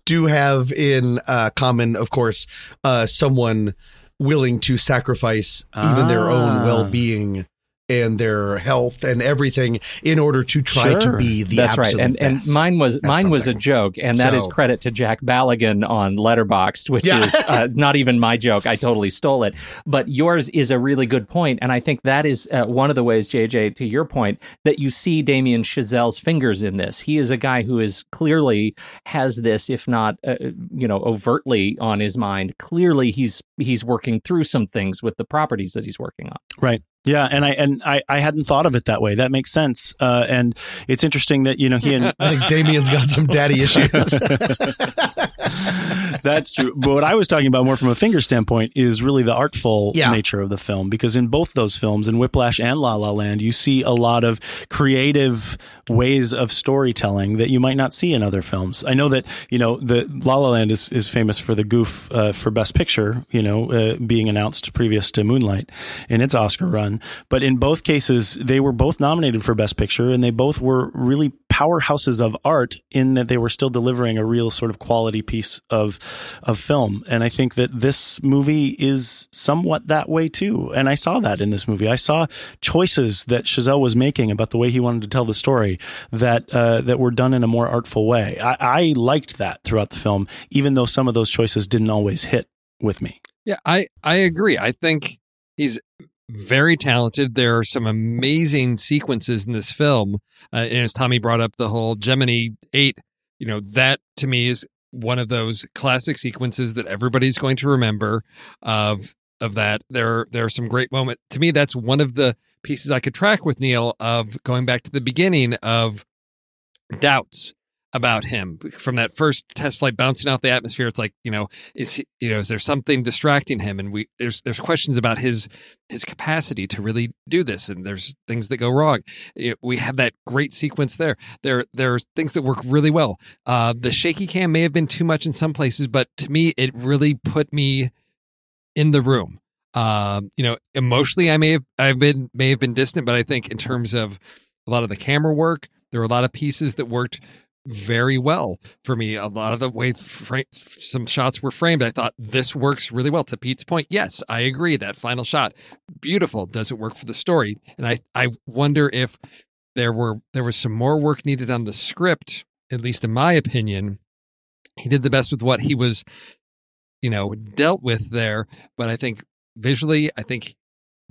[SPEAKER 7] do have in uh, common, of course, uh, someone willing to sacrifice even their own
[SPEAKER 4] Ah.
[SPEAKER 7] Well being and their health and everything in order to try to be the
[SPEAKER 6] That's right,
[SPEAKER 7] absolute
[SPEAKER 6] and and
[SPEAKER 7] best
[SPEAKER 6] mine was
[SPEAKER 7] at
[SPEAKER 6] mine was a joke, and that is
[SPEAKER 7] So-
[SPEAKER 6] credit to Jack Balligan on Letterboxd, which
[SPEAKER 7] Yeah.
[SPEAKER 6] is uh, not even my joke. I totally stole it, but yours is a really good point, and I think that is uh, one of the ways, JJ, to your point, that you see Damien Chazelle's fingers in this. He is a guy who is clearly has this, if not uh, you know overtly on his mind. Clearly, he's he's working through some things with the properties that he's working on.
[SPEAKER 4] Right. Yeah, and I and I, I hadn't thought of it that way. That makes sense. Uh, and it's interesting that you know he and
[SPEAKER 7] I think Damien's got some daddy issues.
[SPEAKER 4] That's true. But what I was talking about more from a finger standpoint is really the artful
[SPEAKER 7] Yeah.
[SPEAKER 4] nature of the film. Because in both those films, in Whiplash and La La Land, you see a lot of creative ways of storytelling that you might not see in other films. I know that, you know, the La La Land is, is famous for the goof uh, for Best Picture, you know, uh, being announced previous to Moonlight in its Oscar run. But in both cases, they were both nominated for Best Picture and they both were really powerhouses of art in that they were still delivering a real sort of quality piece of of film. And I think that this movie is somewhat that way too. And I saw that in this movie. I saw choices that Chazelle was making about the way he wanted to tell the story that uh, that were done in a more artful way. I, I liked that throughout the film, even though some of those choices didn't always hit with me.
[SPEAKER 5] Yeah, I I agree. I think he's very talented. There are some amazing sequences in this film, uh, and as Tommy brought up the whole Gemini Eight, you know that to me is one of those classic sequences that everybody's going to remember of of that. There there are some great moments. To me, that's one of the pieces I could track with Neil of going back to the beginning of doubts about him. From that first test flight bouncing off the atmosphere it's like you know is he, you know is there something distracting him? And we there's there's questions about his his capacity to really do this and there's things that go wrong. We have that great sequence there. There there's things that work really well. Uh the shaky cam may have been too much in some places but to me it really put me in the room um you know emotionally i may have i've been may have been distant but i think in terms of a lot of the camera work there were a lot of pieces that worked very well for me. A lot of the way some shots were framed, I thought this works really well. To Pete's point, yes, I agree. That final shot, beautiful. Does it work for the story? And I, I wonder if there were there was some more work needed on the script. At least in my opinion, he did the best with what he was, you know, dealt with there. But I think visually, I think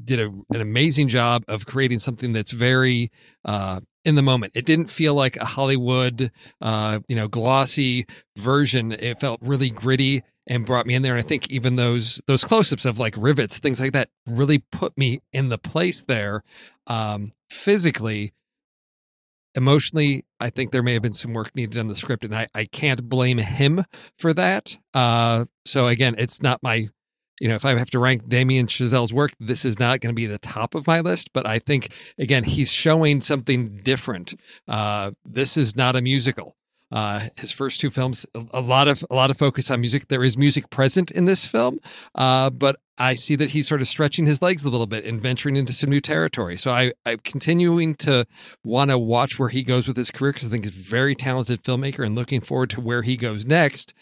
[SPEAKER 5] did a, an amazing job of creating something that's very uh, in the moment. It didn't feel like a Hollywood, uh, you know, glossy version. It felt really gritty and brought me in there. And I think even those those close-ups of like rivets, things like that, really put me in the place there. Um, physically, emotionally, I think there may have been some work needed on the script, and I, I can't blame him for that. Uh, so again, it's not my you know, if I have to rank Damien Chazelle's work, this is not going to be the top of my list. But I think again, he's showing something different. Uh, this is not a musical. Uh, his first two films, a lot of a lot of focus on music. There is music present in this film, uh, but I see that he's sort of stretching his legs a little bit and venturing into some new territory. So I, I'm continuing to want to watch where he goes with his career because I think he's a very talented filmmaker and looking forward to where he goes next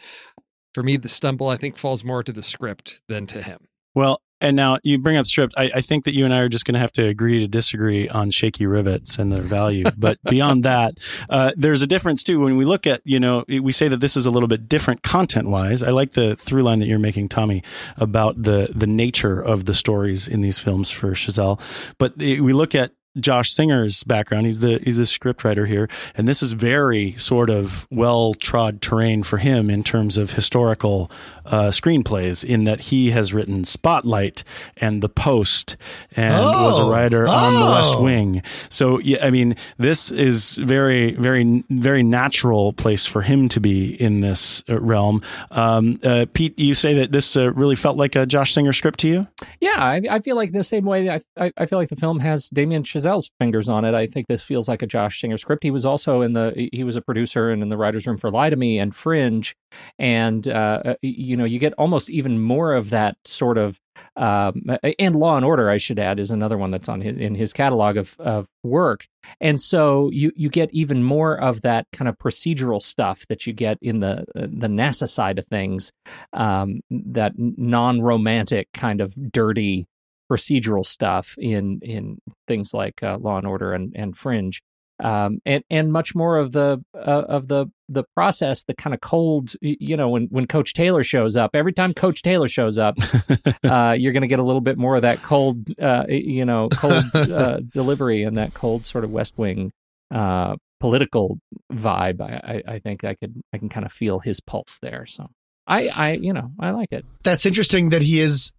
[SPEAKER 5] for me, the stumble I think falls more to the script than to him.
[SPEAKER 4] Well, and now you bring up script. I, I think that you and I are just going to have to agree to disagree on shaky rivets and their value. But beyond that, uh, there's a difference too. When we look at, you know, we say that this is a little bit different content wise. I like the through line that you're making, Tommy, about the the nature of the stories in these films for Chazelle. But we look at Josh Singer's background. He's the he's the scriptwriter here, and this is very sort of well trod terrain for him in terms of historical uh, screenplays. In that he has written Spotlight and The Post, and oh, was a writer oh. on The West Wing. So yeah, I mean, this is very very very natural place for him to be in this uh, realm. Um, uh, Pete, you say that this uh, really felt like a Josh Singer script to you?
[SPEAKER 6] Yeah, I, I feel like the same way. I, I, I feel like the film has Damien Chazelle Chazelle's fingers on it. I think this feels like a Josh Singer script. He was also in the he was a producer and in the writers' room for Lie to Me and Fringe, and uh, uh you know you get almost even more of that sort of um, and Law and Order. I should add is another one that's on his, in his catalog of, of work, and so you you get even more of that kind of procedural stuff that you get in the uh, the NASA side of things, um, that non romantic kind of dirty procedural stuff in in things like uh, Law and Order and and Fringe, um, and and much more of the uh, of the the process, the kind of cold, you know, when when Coach Taylor shows up. Every time Coach Taylor shows up, uh, you're going to get a little bit more of that cold, uh, you know, cold uh, delivery and that cold sort of West Wing uh, political vibe. I, I, I think I could I can kind of feel his pulse there. So. I, I, you know, I like it.
[SPEAKER 7] That's interesting that he is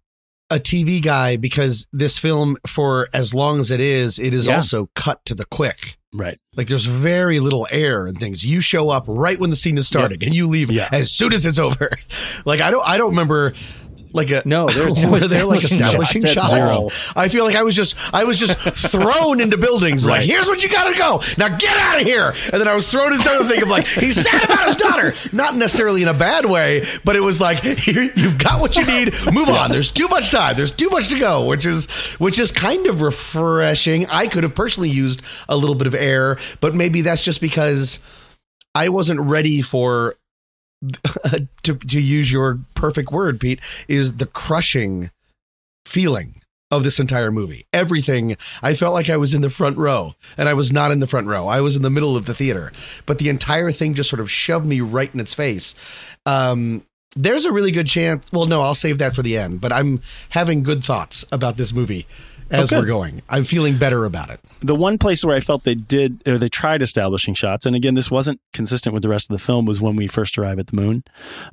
[SPEAKER 7] a TV guy because this film, for as long as it is, it is yeah. also cut to the quick.
[SPEAKER 4] Right.
[SPEAKER 7] Like there's very little air and things. You show up right when the scene is starting yep. and you leave yeah. as soon as it's over. like I don't I don't remember like a
[SPEAKER 6] no there's no
[SPEAKER 7] was there like establishing shots, shots? i feel like i was just i was just thrown into buildings right. like here's what you gotta go. Now get out of here. And then i was thrown into the thing of like he's sad about his daughter. Not necessarily in a bad way but it was like here you've got what you need. Move on. There's too much time. There's too much to go which is which is kind of refreshing. I could have personally used a little bit of air but maybe that's just because I wasn't ready for to to use your perfect word, Pete, is the crushing feeling of this entire movie. Everything, I felt like I was in the front row, and I was not in the front row. I was in the middle of the theater, but the entire thing just sort of shoved me right in its face. Um, there's a really good chance. Well, no, I'll save that for the end. But I'm having good thoughts about this movie as
[SPEAKER 4] Okay.
[SPEAKER 7] we're going. I'm feeling better about it.
[SPEAKER 4] The one place where I felt they did, or they tried establishing shots, and again, this wasn't consistent with the rest of the film, was when we first arrive at the moon.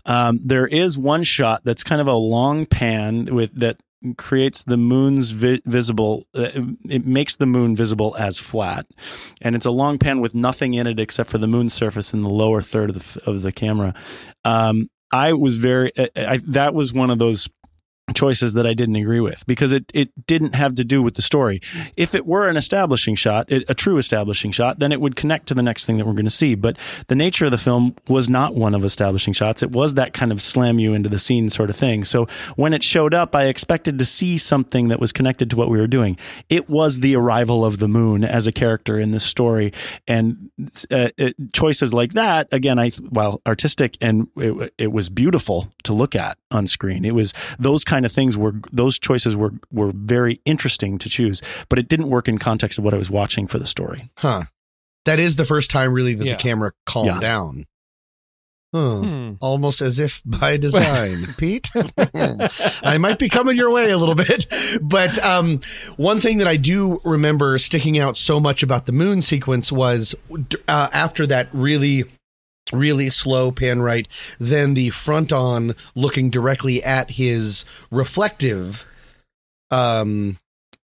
[SPEAKER 4] Um, there is one shot that's kind of a long pan with that creates the moon's vi- visible. Uh, it makes the moon visible as flat, and it's a long pan with nothing in it except for the moon's surface in the lower third of the of the camera. Um, I was very. I, I, that was one of those choices that I didn't agree with because it, it didn't have to do with the story. If it were an establishing shot, it, a true establishing shot, then it would connect to the next thing that we're going to see. But the nature of the film was not one of establishing shots. It was that kind of slam you into the scene sort of thing. So when it showed up, I expected to see something that was connected to what we were doing. It was the arrival of the moon as a character in this story. And uh, it, choices like that, again, I, while artistic and it, it was beautiful to look at on screen, it was those kind of things were, those choices were, were very interesting to choose, but it didn't work in context of what I was watching for the story.
[SPEAKER 7] Huh. That is the first time really that
[SPEAKER 5] Yeah.
[SPEAKER 7] the camera calmed
[SPEAKER 4] Yeah.
[SPEAKER 7] down. Huh.
[SPEAKER 5] Hmm.
[SPEAKER 7] Almost as if by design, Pete. I might be coming your way a little bit, but um, one thing that I do remember sticking out so much about the moon sequence was uh, after that really really slow pan right then the front on looking directly at his reflective um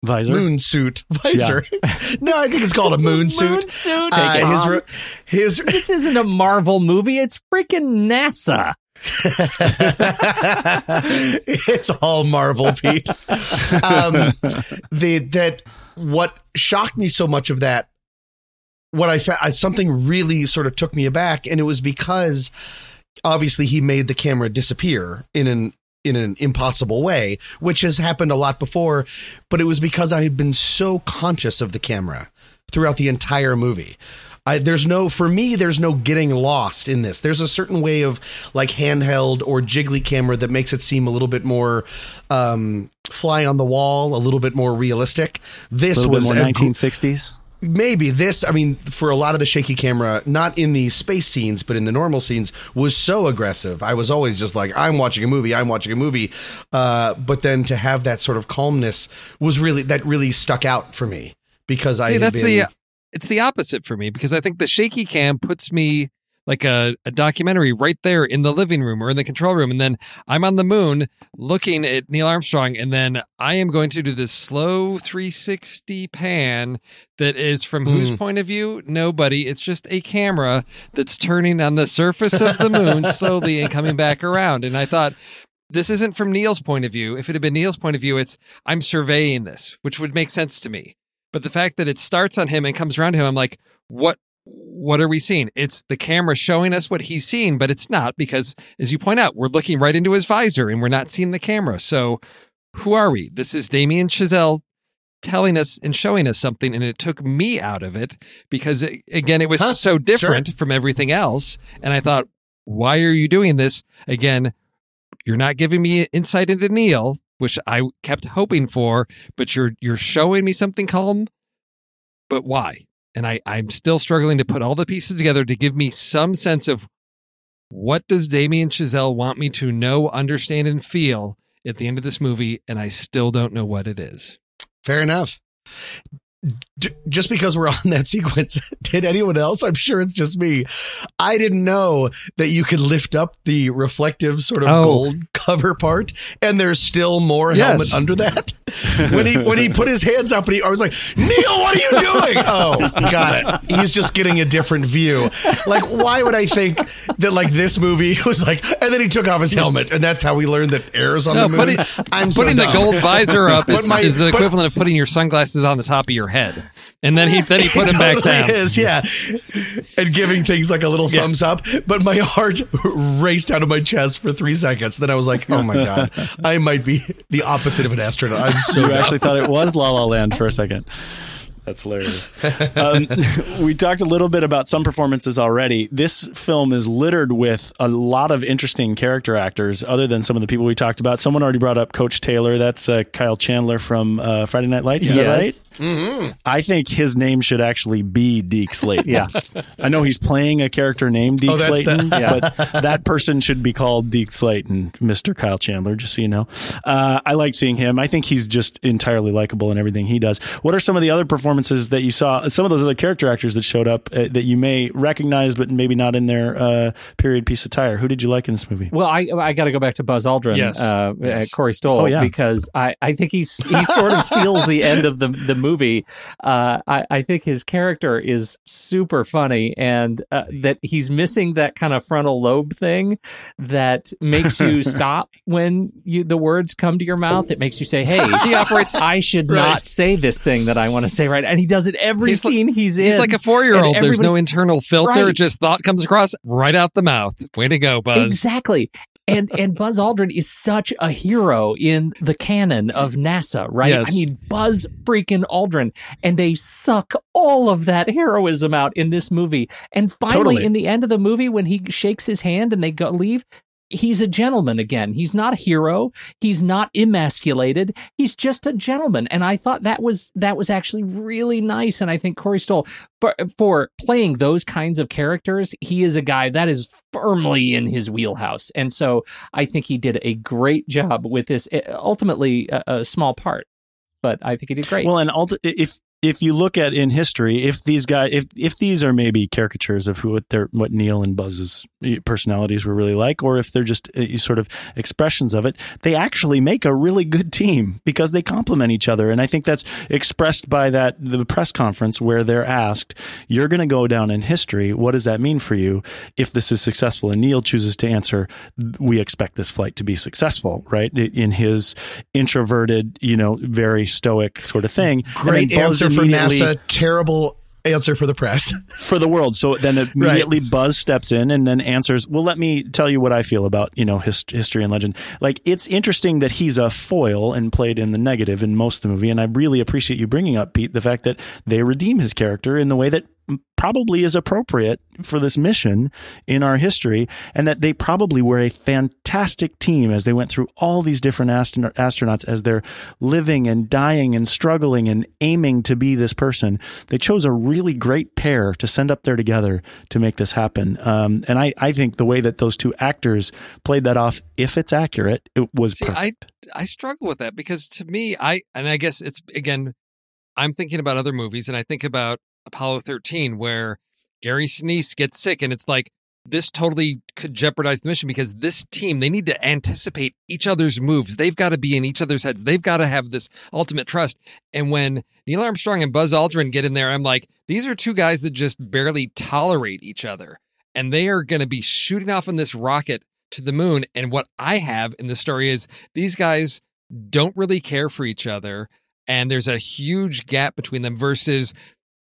[SPEAKER 4] Visor.
[SPEAKER 7] moon suit visor no i think it's called a moon suit moon
[SPEAKER 6] suit.
[SPEAKER 7] uh, his re- his
[SPEAKER 6] this isn't a Marvel movie. It's freaking NASA.
[SPEAKER 7] it's all Marvel, Pete. Um, the that what shocked me so much of that, what I found something really sort of took me aback, and it was because obviously he made the camera disappear in an in an impossible way, which has happened a lot before, but it was because I had been so conscious of the camera throughout the entire movie. I, there's no for me there's no getting lost in this there's a certain way of like handheld or jiggly camera that makes it seem a little bit more um, fly on the wall a little bit more realistic this was
[SPEAKER 4] more
[SPEAKER 7] a gr-
[SPEAKER 4] 1960s.
[SPEAKER 7] Maybe this i mean for a lot of the shaky camera not in the space scenes but in the normal scenes was so aggressive. I was always just like i'm watching a movie i'm watching a movie. Uh, but then to have that sort of calmness was really that really stuck out for me because i
[SPEAKER 5] See,
[SPEAKER 7] had
[SPEAKER 5] that's
[SPEAKER 7] been,
[SPEAKER 5] the it's the opposite for me because I think the shaky cam puts me like a, a documentary right there in the living room or in the control room, and then I'm on the moon looking at Neil Armstrong, and then I am going to do this slow 360 pan that is from whose
[SPEAKER 7] Hmm.
[SPEAKER 5] point of view? Nobody. It's just a camera that's turning on the surface of the moon slowly and coming back around. And I thought this isn't from Neil's point of view. If it had been Neil's point of view, it's I'm surveying this, which would make sense to me. But the fact that it starts on him and comes around to him, I'm like, what what are we seeing? It's the camera showing us what he's seeing, but it's not because, as you point out, we're looking right into his visor and we're not seeing the camera. So who are we? This is Damien Chazelle telling us and showing us something, and it took me out of it because it- again, it was
[SPEAKER 7] Huh,
[SPEAKER 5] so different from everything else. And I thought, why are you doing this? Again, you're not giving me insight into Neil, which I kept hoping for, but you're you're showing me something calm. But why? And I, I'm still struggling to put all the pieces together to give me some sense of what does Damien Chazelle want me to know, understand, and feel at the end of this movie, and I still don't know what it is.
[SPEAKER 7] Fair enough. D- just because we're on that sequence, did anyone else? I'm sure it's just me. I didn't know that you could lift up the reflective sort of
[SPEAKER 5] Oh.
[SPEAKER 7] gold cover part, and there's still more
[SPEAKER 5] Yes.
[SPEAKER 7] helmet under that. when he when he put his hands up, and he, I was like, Neil, what are you doing? Oh, got it. He's just getting a different view. Like, why would I think that like this movie was like? And then he took off his helmet, and that's how we learned that air's on the moon.
[SPEAKER 5] putting,
[SPEAKER 7] I'm so
[SPEAKER 5] putting the gold visor up is,
[SPEAKER 7] my-
[SPEAKER 5] is the
[SPEAKER 7] but-
[SPEAKER 5] equivalent of putting your sunglasses on the top of your head, and then he then he put
[SPEAKER 7] It
[SPEAKER 5] them back down.
[SPEAKER 7] Is, yeah, and giving things like a little thumbs up. But my heart raced out of my chest for three seconds. Then I was like, "Oh my god, I might be the opposite of an astronaut." I'm so
[SPEAKER 4] You actually thought it was La La Land for a second. That's hilarious. um, we talked a little bit about some performances already. This film is littered with a lot of interesting character actors, other than some of the people we talked about. Someone already brought up Coach Taylor. That's uh, Kyle Chandler from uh, Friday Night Lights. Is that right?
[SPEAKER 8] Mm-hmm.
[SPEAKER 4] I think his name should actually be Deke Slayton.
[SPEAKER 6] Yeah.
[SPEAKER 4] I know he's playing a character named Deke
[SPEAKER 7] Oh, that's the-
[SPEAKER 4] Slayton,
[SPEAKER 6] Yeah.
[SPEAKER 4] but that person should be called Deke Slayton, Mr. Kyle Chandler, just so you know. Uh, I like seeing him. I think he's just entirely likable in everything he does. What are some of the other performances that you saw? Some of those other character actors that showed up uh, that you may recognize, but maybe not in their uh, period piece attire. Who did you like in this movie?
[SPEAKER 6] Well, I I got to go back to Buzz Aldrin,
[SPEAKER 5] Yes.
[SPEAKER 6] uh,
[SPEAKER 5] Yes.
[SPEAKER 6] uh, Corey Stoll,
[SPEAKER 4] Oh, yeah.
[SPEAKER 6] because I, I think he's he sort of steals the end of the the movie. Uh, I I think his character is super funny, and uh, that he's missing that kind of frontal lobe thing that makes you stop when you the words come to your mouth. It makes you say, "Hey,
[SPEAKER 5] He operates.
[SPEAKER 6] I should
[SPEAKER 5] Right.
[SPEAKER 6] not say this thing that I want to say right." And he does it every
[SPEAKER 5] He's like-
[SPEAKER 6] scene he's in.
[SPEAKER 5] He's like a four year old. There's no internal filter.
[SPEAKER 6] Right.
[SPEAKER 5] Just thought comes across right out the mouth. Way to go, Buzz.
[SPEAKER 6] Exactly. And and Buzz Aldrin is such a hero in the canon of NASA, right?
[SPEAKER 5] Yes.
[SPEAKER 6] I mean, Buzz freaking Aldrin, and they suck all of that heroism out in this movie. And finally,
[SPEAKER 4] Totally.
[SPEAKER 6] in the end of the movie, when he shakes his hand and they go leave. He's a gentleman again. He's not a hero. He's not emasculated. He's just a gentleman. And I thought that was that was actually really nice. And I think Corey Stoll for, for playing those kinds of characters, he is a guy that is firmly in his wheelhouse. And so I think he did a great job with this, ultimately a, a small part, but I think he did great.
[SPEAKER 4] Well, and ulti- if if you look at in history, if these guys, if if these are maybe caricatures of who what what Neil and Buzz's personalities were really like, or if they're just uh, sort of expressions of it, they actually make a really good team because they complement each other. And I think that's expressed by that the press conference where they're asked, "You're going to go down in history. What does that mean for you if this is successful?" And Neil chooses to answer, "We expect this flight to be successful." Right in his introverted, you know, very stoic sort of thing.
[SPEAKER 7] Great
[SPEAKER 4] Buzz
[SPEAKER 7] answer for NASA. Terrible answer for the press.
[SPEAKER 4] for the world. So then immediately Buzz steps in and then answers, "Well, let me tell you what I feel about you know his, history and legend." Like it's interesting that he's a foil and played in the negative in most of the movie, and I really appreciate you bringing up Pete the fact that they redeem his character in the way that probably is appropriate for this mission in our history and that they probably were a fantastic team as they went through all these different astron- astronauts as they're living and dying and struggling and aiming to be this person they chose a really great pair to send up there together to make this happen um, and I, I think the way that those two actors played that off if it's accurate it was
[SPEAKER 5] See,
[SPEAKER 4] perfect.
[SPEAKER 5] I I struggle with that because to me, I and I guess it's again, I'm thinking about other movies and I think about Apollo 13 where Gary Sinise gets sick and it's like this totally could jeopardize the mission because this team they need to anticipate each other's moves. They've got to be in each other's heads. They've got to have this ultimate trust. And when Neil Armstrong and Buzz Aldrin get in there, I'm like, these are two guys that just barely tolerate each other, and they are going to be shooting off in this rocket to the moon. And what I have in the story is these guys don't really care for each other. And there's a huge gap between them versus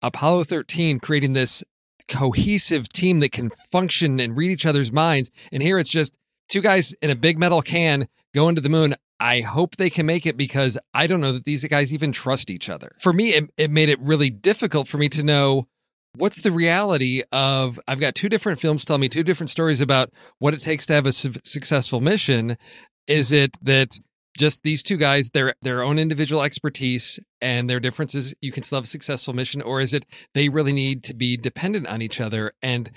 [SPEAKER 5] Apollo 13 creating this cohesive team that can function and read each other's minds. And here it's just two guys in a big metal can going to the moon. I hope they can make it because I don't know that these guys even trust each other. For me, it, it made it really difficult for me to know what's the reality of I've got two different films tell me two different stories about what it takes to have a su- successful mission. Is it that just these two guys, their their own individual expertise and their differences, you can still have a successful mission, or is it they really need to be dependent on each other? And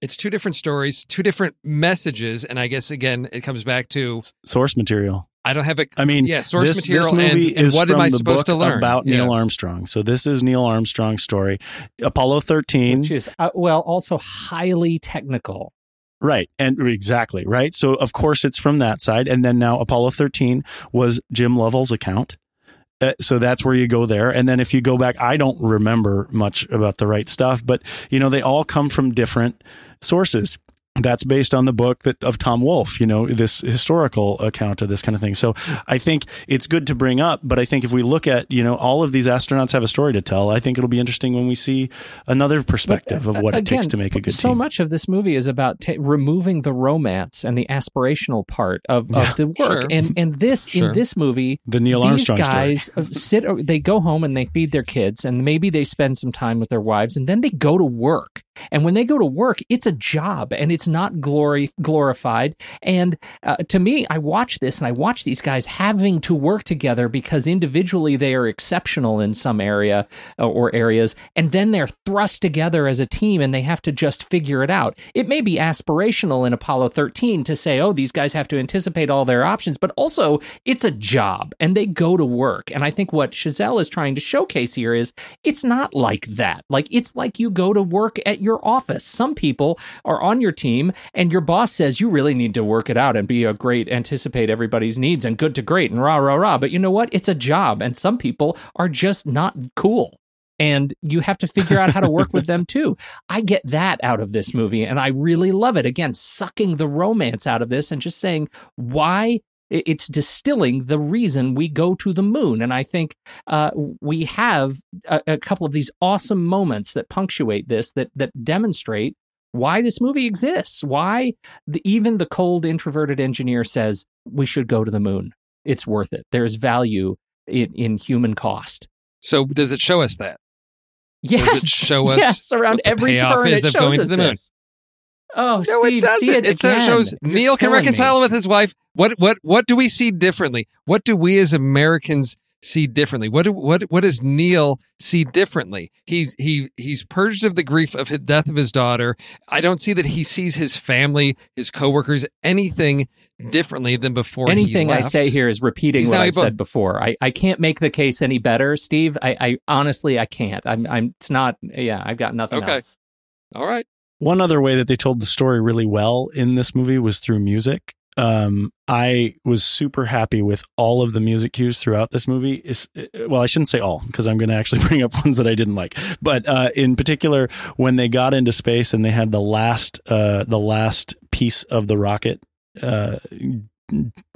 [SPEAKER 5] it's two different stories, two different messages, and I guess again it comes back to
[SPEAKER 4] source material
[SPEAKER 5] I don't have a
[SPEAKER 4] I mean,
[SPEAKER 5] yeah source
[SPEAKER 4] this,
[SPEAKER 5] material
[SPEAKER 4] this movie
[SPEAKER 5] and, and
[SPEAKER 4] is
[SPEAKER 5] what
[SPEAKER 4] from
[SPEAKER 5] am I
[SPEAKER 4] the
[SPEAKER 5] supposed
[SPEAKER 4] book
[SPEAKER 5] to learn
[SPEAKER 4] about
[SPEAKER 5] Yeah.
[SPEAKER 4] Neil Armstrong. So this is Neil Armstrong's story. Apollo 13
[SPEAKER 6] which is uh, well also highly technical.
[SPEAKER 4] Right. And exactly. Right. So, of course, it's from that side. And then now Apollo 13 was Jim Lovell's account. Uh, so that's where you go there. And then if you go back, I don't remember much about the right stuff, but, you know, they all come from different sources. That's based on the book that of Tom Wolfe, you know, this historical account of this kind of thing. So I think it's good to bring up, but I think if we look at, you know, all of these astronauts have a story to tell, I think it'll be interesting when we see another perspective
[SPEAKER 6] But,
[SPEAKER 4] of what
[SPEAKER 6] uh,
[SPEAKER 4] it takes to make a good movie.
[SPEAKER 6] so
[SPEAKER 4] team.
[SPEAKER 6] much of this movie is about ta removing the romance and the aspirational part of,
[SPEAKER 4] Yeah,
[SPEAKER 6] of the work.
[SPEAKER 5] sure.
[SPEAKER 6] And and this
[SPEAKER 5] Sure.
[SPEAKER 6] in this movie,
[SPEAKER 4] The Neil
[SPEAKER 6] these
[SPEAKER 4] Armstrong story.
[SPEAKER 6] guys uh, sit. They go home and they feed their kids, and maybe they spend some time with their wives, and then they go to work. And when they go to work, it's a job, and it's not glory glorified. And uh, to me, I watch this, and I watch these guys having to work together because individually they are exceptional in some area uh, or areas, and then they're thrust together as a team, and they have to just figure it out. It may be aspirational in Apollo 13 to say, "Oh, these guys have to anticipate all their options," but also it's a job, and they go to work. And I think what Chazelle is trying to showcase here is it's not like that. Like it's like you go to work at your office. Some people are on your team, and your boss says you really need to work it out and be a great anticipate everybody's needs and good to great and rah rah rah. But you know what? It's a job, and some people are just not cool. And you have to figure out how to work with them too. I get that out of this movie, and I really love it. Again, sucking the romance out of this and just saying why it's distilling the reason we go to the moon. And I think uh, we have a, a couple of these awesome moments that punctuate this that that demonstrate why this movie exists. Why the, even the cold introverted engineer says we should go to the moon. It's worth it. There's value in, in human cost.
[SPEAKER 5] So does it show us that?
[SPEAKER 6] Yes,
[SPEAKER 5] Does it show us
[SPEAKER 6] yes around
[SPEAKER 5] what
[SPEAKER 6] every
[SPEAKER 5] payoff
[SPEAKER 6] turn
[SPEAKER 5] is
[SPEAKER 6] it
[SPEAKER 5] of
[SPEAKER 6] shows
[SPEAKER 5] going to
[SPEAKER 6] us
[SPEAKER 5] the moon?
[SPEAKER 6] this. Oh,
[SPEAKER 5] No,
[SPEAKER 6] Steve,
[SPEAKER 5] it doesn't.
[SPEAKER 6] see it,
[SPEAKER 5] it so-
[SPEAKER 6] again.
[SPEAKER 5] shows
[SPEAKER 6] You're
[SPEAKER 5] Neil can
[SPEAKER 6] killing me.
[SPEAKER 5] reconcile with his wife. What what what do we see differently? What do we as Americans see differently? What do, what what does Neil see differently? He's he he's purged of the grief of the death of his daughter. I don't see that he sees his family, his coworkers, anything differently than before. he
[SPEAKER 6] Anything I say here is repeating
[SPEAKER 5] He's
[SPEAKER 6] what I've
[SPEAKER 5] able-
[SPEAKER 6] said before. I, I can't make the case any better, Steve. I, I honestly I can't. I'm I'm it's not. Yeah, I've got nothing
[SPEAKER 5] Okay.
[SPEAKER 6] else.
[SPEAKER 5] All right.
[SPEAKER 4] One other way that they told the story really well in this movie was through music. Um, I was super happy with all of the music cues throughout this movie. Is well, I shouldn't say all because I'm going to actually bring up ones that I didn't like. But uh, in particular, when they got into space and they had the last uh, the last piece of the rocket uh,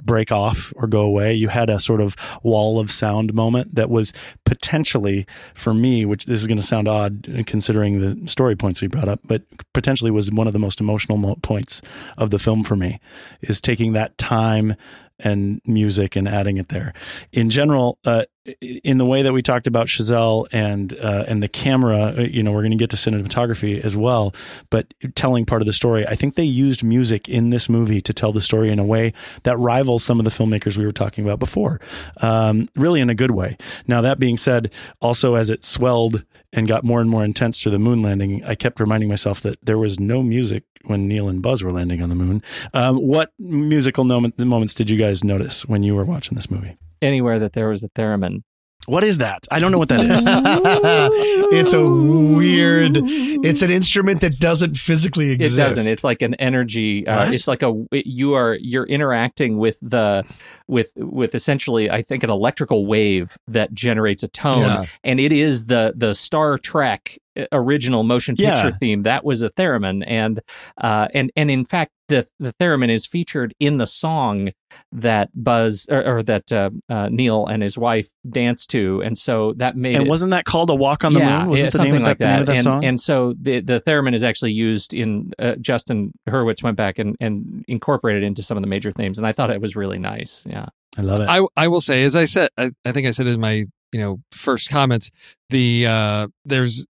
[SPEAKER 4] break off or go away, you had a sort of wall of sound moment that was potentially for me, which this is going to sound odd considering the story points we brought up, but potentially was one of the most emotional mo- points of the film for me is taking that time and music and adding it there. In general, uh, in the way that we talked about Chazelle and uh, and the camera, uh, you know, we're going to get to cinematography as well, but telling part of the story, I think they used music in this movie to tell the story in a way that rivals some of the filmmakers we were talking about before, um, really in a good way. Now that being said, also as it swelled and got more and more intense through the moon landing, I kept reminding myself that there was no music when Neil and Buzz were landing on the moon. Um, what musical moment, moments did you guys notice when you were watching this movie?
[SPEAKER 6] Anywhere that there was a theremin.
[SPEAKER 4] What is that? I don't know what that is.
[SPEAKER 7] it's a weird. It's an instrument that doesn't physically exist.
[SPEAKER 6] It doesn't. It's like an energy. Uh, it's like a you are you're interacting with the with with essentially I think an electrical wave that generates a tone,
[SPEAKER 7] Yeah.
[SPEAKER 6] and it is the the Star Trek original motion picture
[SPEAKER 4] Yeah.
[SPEAKER 6] theme. That was a theremin, and uh, and and in fact the the theremin is featured in the song that Buzz or, or that uh, uh, Neil and his wife dance to, and so that made
[SPEAKER 4] and
[SPEAKER 6] it,
[SPEAKER 4] wasn't that called a walk on the
[SPEAKER 6] yeah,
[SPEAKER 4] moon? Wasn't
[SPEAKER 6] yeah,
[SPEAKER 4] the name
[SPEAKER 6] something
[SPEAKER 4] of that,
[SPEAKER 6] like
[SPEAKER 4] the name of that
[SPEAKER 6] and,
[SPEAKER 4] song?
[SPEAKER 6] And so the the theremin is actually used in uh, Justin Hurwitz went back and, and incorporated into some of the major themes, and I thought it was really nice. Yeah,
[SPEAKER 4] I love it.
[SPEAKER 5] I I will say, as I said, I, I think I said in my you know first comments, the uh, there's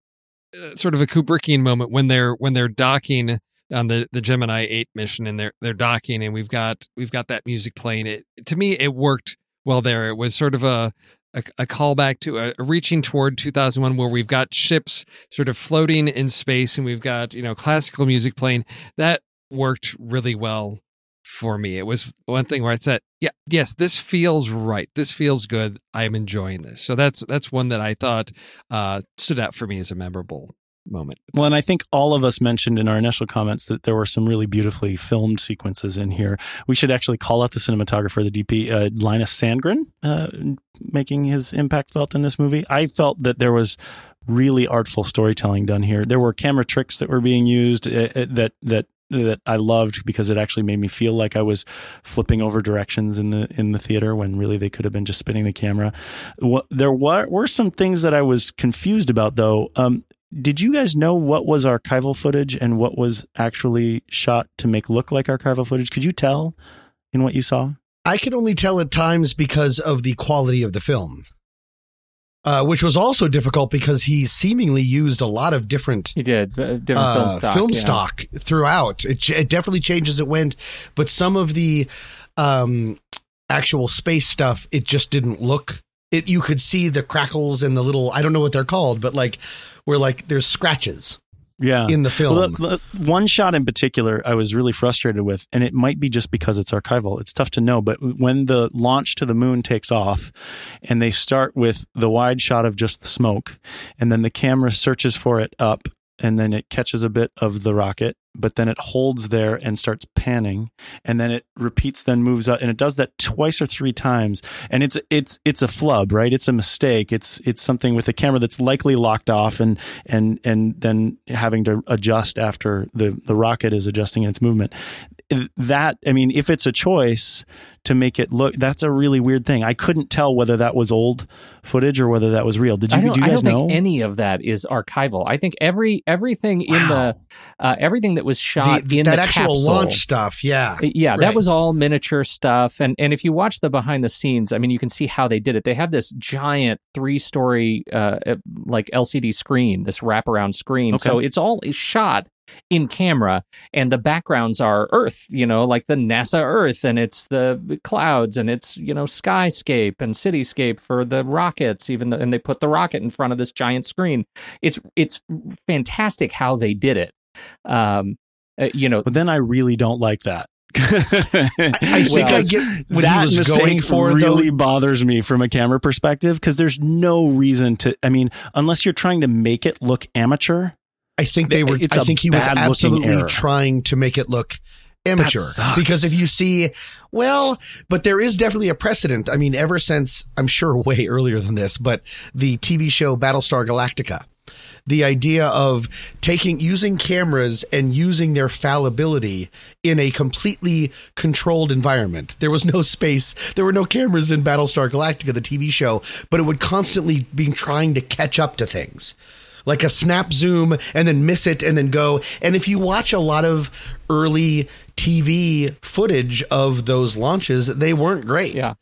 [SPEAKER 5] uh, sort of a Kubrickian moment when they're when they're docking on the the Gemini Eight mission and they're they're docking and we've got we've got that music playing. It to me it worked well there. It was sort of a a, a callback to a, a reaching toward 2001 where we've got ships sort of floating in space and we've got you know classical music playing that worked really well for me. It was one thing where I said, "Yeah, yes, this feels right. This feels good. I am enjoying this." So that's that's one that I thought uh, stood out for me as a memorable moment.
[SPEAKER 4] Well, and I think all of us mentioned in our initial comments that there were some really beautifully filmed sequences in here. We should actually call out the cinematographer, the DP, uh, Linus Sandgren, uh, making his impact felt in this movie. I felt that there was really artful storytelling done here. There were camera tricks that were being used uh, uh, that that that I loved because it actually made me feel like I was flipping over directions in the in the theater when really they could have been just spinning the camera. What, there were, were some things that I was confused about though. Um, did you guys know what was archival footage and what was actually shot to make look like archival footage? Could you tell in what you saw?
[SPEAKER 7] I could only tell at times because of the quality of the film. Uh, which was also difficult because he seemingly used a lot of different
[SPEAKER 6] He did uh, different
[SPEAKER 7] uh,
[SPEAKER 6] film stock.
[SPEAKER 7] film
[SPEAKER 6] yeah.
[SPEAKER 7] stock throughout. It, it definitely changes as it went, but some of the um, actual space stuff, it just didn't look. It you could see the crackles and the little I don't know what they're called, but like where like there's scratches
[SPEAKER 4] Yeah.
[SPEAKER 7] in the film.
[SPEAKER 4] Well, the- the one shot in particular, I was really frustrated with, and it might be just because it's archival. It's tough to know, but when the launch to the moon takes off, and they start with the wide shot of just the smoke, and then the camera searches for it up, and then it catches a bit of the rocket, but then it holds there and starts panning, and then it repeats, then moves up, and it does that twice or three times, and it's it's it's a flub, right? It's a mistake. It's it's something with the camera that's likely locked off, and and and then having to adjust after the the rocket is adjusting its movement. That I mean, if it's a choice to make it look, that's a really weird thing. I couldn't tell whether that was old footage or whether that was real. Did you?
[SPEAKER 6] I don't,
[SPEAKER 4] do you
[SPEAKER 6] I
[SPEAKER 4] guys
[SPEAKER 6] don't
[SPEAKER 4] know?
[SPEAKER 6] think any of that is archival. I think every everything in the uh, everything that was shot
[SPEAKER 7] The-
[SPEAKER 6] in
[SPEAKER 7] that
[SPEAKER 6] the
[SPEAKER 7] actual
[SPEAKER 6] capsule,
[SPEAKER 7] launch stuff, yeah,
[SPEAKER 6] Yeah, that was all miniature stuff. And and if you watch the behind the scenes, I mean, you can see how they did it. They have this giant three story uh, uh, like LCD screen, this wraparound screen.
[SPEAKER 4] Okay.
[SPEAKER 6] So it's all shot in camera, and the backgrounds are Earth. You know, like the NASA Earth, and it's the clouds, and it's you know skyscape and cityscape for the rockets. Even the, and they put the rocket in front of this giant screen. It's it's fantastic how they did it. Um, uh, you know,
[SPEAKER 4] But then I really don't like that.
[SPEAKER 7] I think I get
[SPEAKER 4] that
[SPEAKER 7] was
[SPEAKER 4] mistake
[SPEAKER 7] going for.
[SPEAKER 4] really
[SPEAKER 7] though.
[SPEAKER 4] bothers me from a camera perspective because there's no reason to. I mean, unless you're trying to make it look amateur.
[SPEAKER 7] I think they were.
[SPEAKER 4] It's
[SPEAKER 7] I think he was absolutely trying to make it look amateur. Because if you see, well, but there is definitely a precedent. I mean, ever since I'm sure way earlier than this, but the TV show Battlestar Galactica. The idea of taking, using cameras and using their fallibility in a completely controlled environment. There was no space. There were no cameras in Battlestar Galactica, the TV show, but it would constantly be trying to catch up to things like a snap zoom and then miss it and then go. And if you watch a lot of early TV footage of those launches, they weren't great.
[SPEAKER 6] yeah.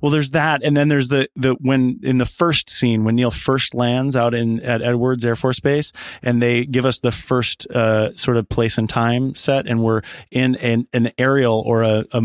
[SPEAKER 4] Well, there's that, and then there's the the when in the first scene when Neil first lands out in at Edwards Air Force Base, and they give us the first uh, sort of place and time set, and we're in an, an aerial or a, a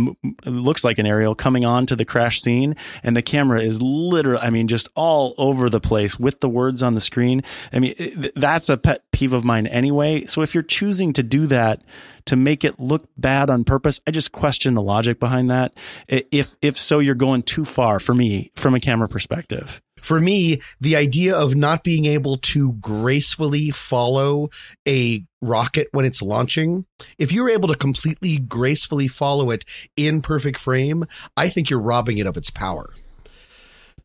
[SPEAKER 4] looks like an aerial coming on to the crash scene, and the camera is literally, I mean, just all over the place with the words on the screen. I mean, that's a pet peeve of mine anyway. So if you're choosing to do that to make it look bad on purpose. I just question the logic behind that. If if so, you're going too far for me from a camera perspective.
[SPEAKER 7] For me, the idea of not being able to gracefully follow a rocket when it's launching, if you're able to completely gracefully follow it in perfect frame, I think you're robbing it of its power.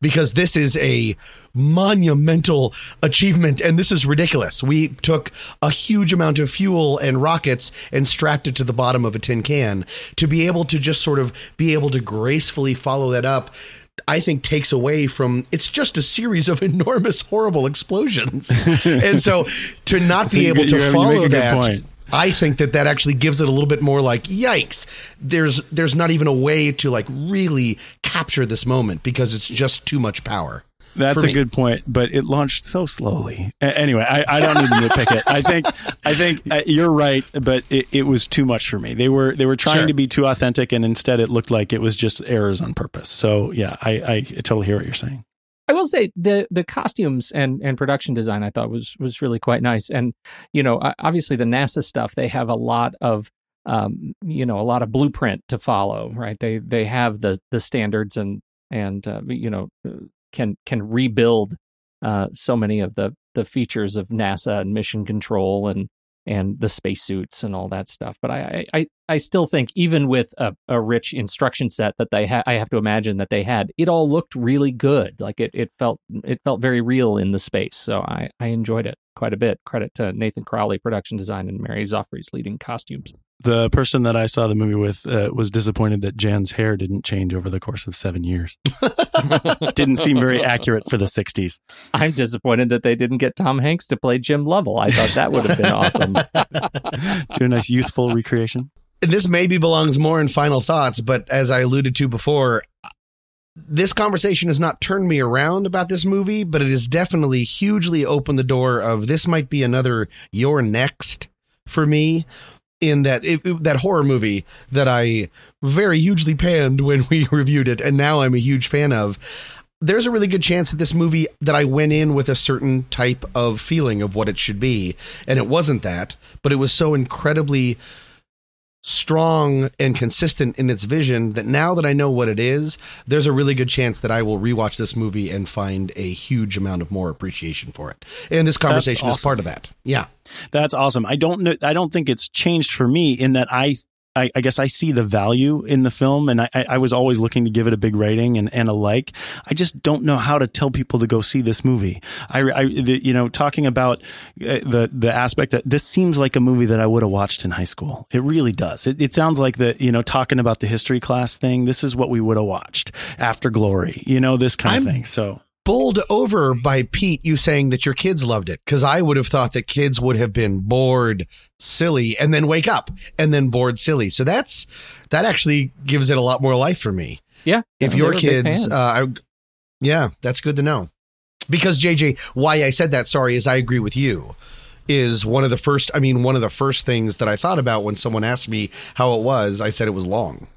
[SPEAKER 7] Because this is a monumental achievement and this is ridiculous. We took a huge amount of fuel and rockets and strapped it to the bottom of a tin can to be able to just sort of be able to gracefully follow that up. I think takes away from it's just a series of enormous horrible explosions. and so to not be able to follow that
[SPEAKER 4] point.
[SPEAKER 7] I think that that actually gives it a little bit more like yikes. There's there's not even a way to like really capture this moment because it's just too much power.
[SPEAKER 4] That's a good point, but it launched so slowly. A- anyway, I, I don't need to nitpick it. I think I think uh, you're right, but it, it was too much for me. They were they were trying
[SPEAKER 7] Sure.
[SPEAKER 4] to be too authentic, and instead it looked like it was just errors on purpose. So yeah, I, I totally hear what you're saying.
[SPEAKER 6] I will say the the costumes and and production design I thought was was really quite nice. And you know, obviously the NASA stuff they have a lot of um, you know a lot of blueprint to follow, right? They they have the the standards and and uh, you know can can rebuild uh, so many of the the features of NASA and mission control and and the spacesuits and all that stuff. But I, I, I still think even with a, a rich instruction set that they ha- I have to imagine that they had, it all looked really good. Like it, it felt it felt very real in the space. So I, I enjoyed it. Quite a bit. Credit to Nathan Crowley, production design, and Mary Zophres leading costumes.
[SPEAKER 4] The person that I saw the movie with uh, was disappointed that Jan's hair didn't change over the course of seven years. didn't seem very accurate for the 60s.
[SPEAKER 6] I'm disappointed that they didn't get Tom Hanks to play Jim Lovell. I thought that would have been awesome.
[SPEAKER 4] Do a nice youthful recreation.
[SPEAKER 7] this maybe belongs more in final thoughts, but as I alluded to before, this conversation has not turned me around about this movie, but it has definitely hugely opened the door of this might be another your next for me in that it, that horror movie that I very hugely panned when we reviewed it and now I'm a huge fan of. There's a really good chance that this movie that I went in with a certain type of feeling of what it should be and it wasn't that, but it was so incredibly strong and consistent in its vision that now that I know what it is, there's a really good chance that I will rewatch this movie and find a huge amount of more appreciation for it. And this conversation is part of that. Yeah.
[SPEAKER 4] That's awesome. I don't know. I don't think it's changed for me in that I. I, I guess I see the value in the film, and I, I was always looking to give it a big rating and, and a like. I just don't know how to tell people to go see this movie. I, I the, you know, talking about uh, the the aspect that this seems like a movie that I would have watched in high school. It really does. It, it sounds like the you know talking about the history class thing. This is what we would have watched after Glory. You know, this kind of
[SPEAKER 7] I'm-
[SPEAKER 4] thing. So
[SPEAKER 7] Bowled over by Pete, you saying that your kids loved it. Cause I would have thought that kids would have been bored, silly, and then wake up and then bored, silly. So that's, that actually gives it a lot more life for me.
[SPEAKER 6] Yeah.
[SPEAKER 7] if your kids, uh, I, yeah, that's good to know. Because JJ, why I said that, sorry, is I agree with you. Is one of the first, I mean, one of the first things that I thought about when someone asked me how it was. I said it was long,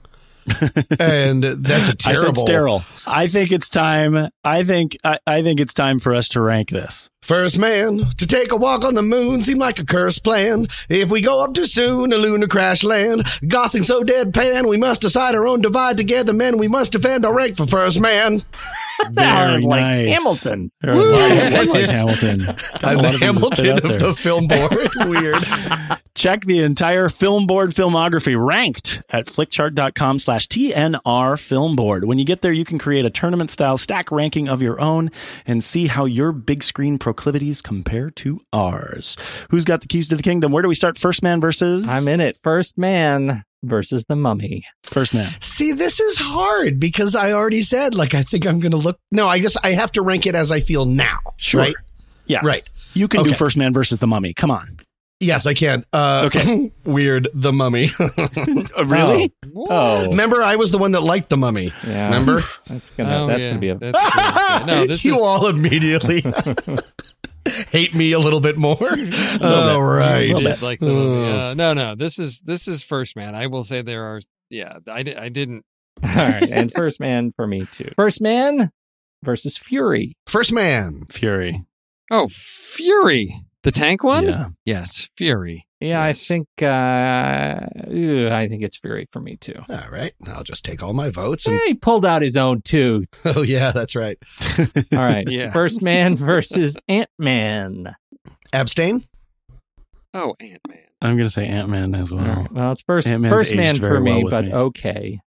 [SPEAKER 7] and that's a terrible.
[SPEAKER 4] I said sterile. I think it's time. I think I, I think it's time for us to rank this.
[SPEAKER 7] First man to take a walk on the moon seemed like a cursed plan. If we go up too soon, a lunar crash land. Gosling so deadpan, we must decide our own divide together, men. We must defend our rank for first man.
[SPEAKER 4] Very
[SPEAKER 6] like
[SPEAKER 4] nice.
[SPEAKER 6] Hamilton.
[SPEAKER 4] Or like, like Hamilton. Got a
[SPEAKER 7] I'm the
[SPEAKER 4] of things to spit
[SPEAKER 7] Hamilton
[SPEAKER 4] out
[SPEAKER 7] of
[SPEAKER 4] there.
[SPEAKER 7] the film board. Weird.
[SPEAKER 4] Check the entire film board filmography ranked at flickchart.com slash TNR film board. When you get there, you can create a tournament style stack ranking of your own and see how your big screen proclivities compare to ours. Who's got the keys to the kingdom? Where do we start? First man versus
[SPEAKER 6] I'm in it. First man versus the mummy.
[SPEAKER 4] first man.
[SPEAKER 7] See, this is hard because I already said, like, I think I'm going to look. No, I guess I have to rank it as I feel now.
[SPEAKER 4] Sure.
[SPEAKER 7] Right?
[SPEAKER 4] Yes.
[SPEAKER 7] Right.
[SPEAKER 4] You can do first man versus the mummy. Come on.
[SPEAKER 7] Yes, I can. Uh,
[SPEAKER 4] Okay.
[SPEAKER 7] weird. The mummy.
[SPEAKER 4] really?
[SPEAKER 6] Oh,
[SPEAKER 7] Remember, I was the one that liked the mummy.
[SPEAKER 6] yeah.
[SPEAKER 7] Remember?
[SPEAKER 6] That's gonna.
[SPEAKER 5] Oh,
[SPEAKER 6] that's
[SPEAKER 5] yeah.
[SPEAKER 6] gonna be a.
[SPEAKER 5] That's good. no. This
[SPEAKER 7] you
[SPEAKER 5] is
[SPEAKER 7] all immediately hate me a little bit more. All right.
[SPEAKER 5] I did like the movie.
[SPEAKER 7] Oh.
[SPEAKER 5] Uh, no, no. This is this is first man. I will say there are. Yeah, I, di- I didn't.
[SPEAKER 6] All right, and first man for me too. First man versus Fury.
[SPEAKER 7] First man.
[SPEAKER 4] Fury.
[SPEAKER 5] Oh, Fury, the tank one.
[SPEAKER 4] Yeah.
[SPEAKER 5] Yes, Fury.
[SPEAKER 6] Yeah,
[SPEAKER 5] Yes.
[SPEAKER 6] I think. uh ew, I think it's Fury for me too.
[SPEAKER 7] All right. I'll just take all my votes. And
[SPEAKER 6] he pulled out his own too.
[SPEAKER 7] oh yeah, that's right.
[SPEAKER 6] All right,
[SPEAKER 5] Yeah.
[SPEAKER 6] First man versus Ant Man.
[SPEAKER 7] Abstain.
[SPEAKER 5] Oh, Ant Man.
[SPEAKER 4] I'm going to say Ant Man as well.
[SPEAKER 6] All right, Well, it's first
[SPEAKER 4] Ant-Man's
[SPEAKER 6] first man for me,
[SPEAKER 4] well
[SPEAKER 6] but
[SPEAKER 4] me.
[SPEAKER 6] okay.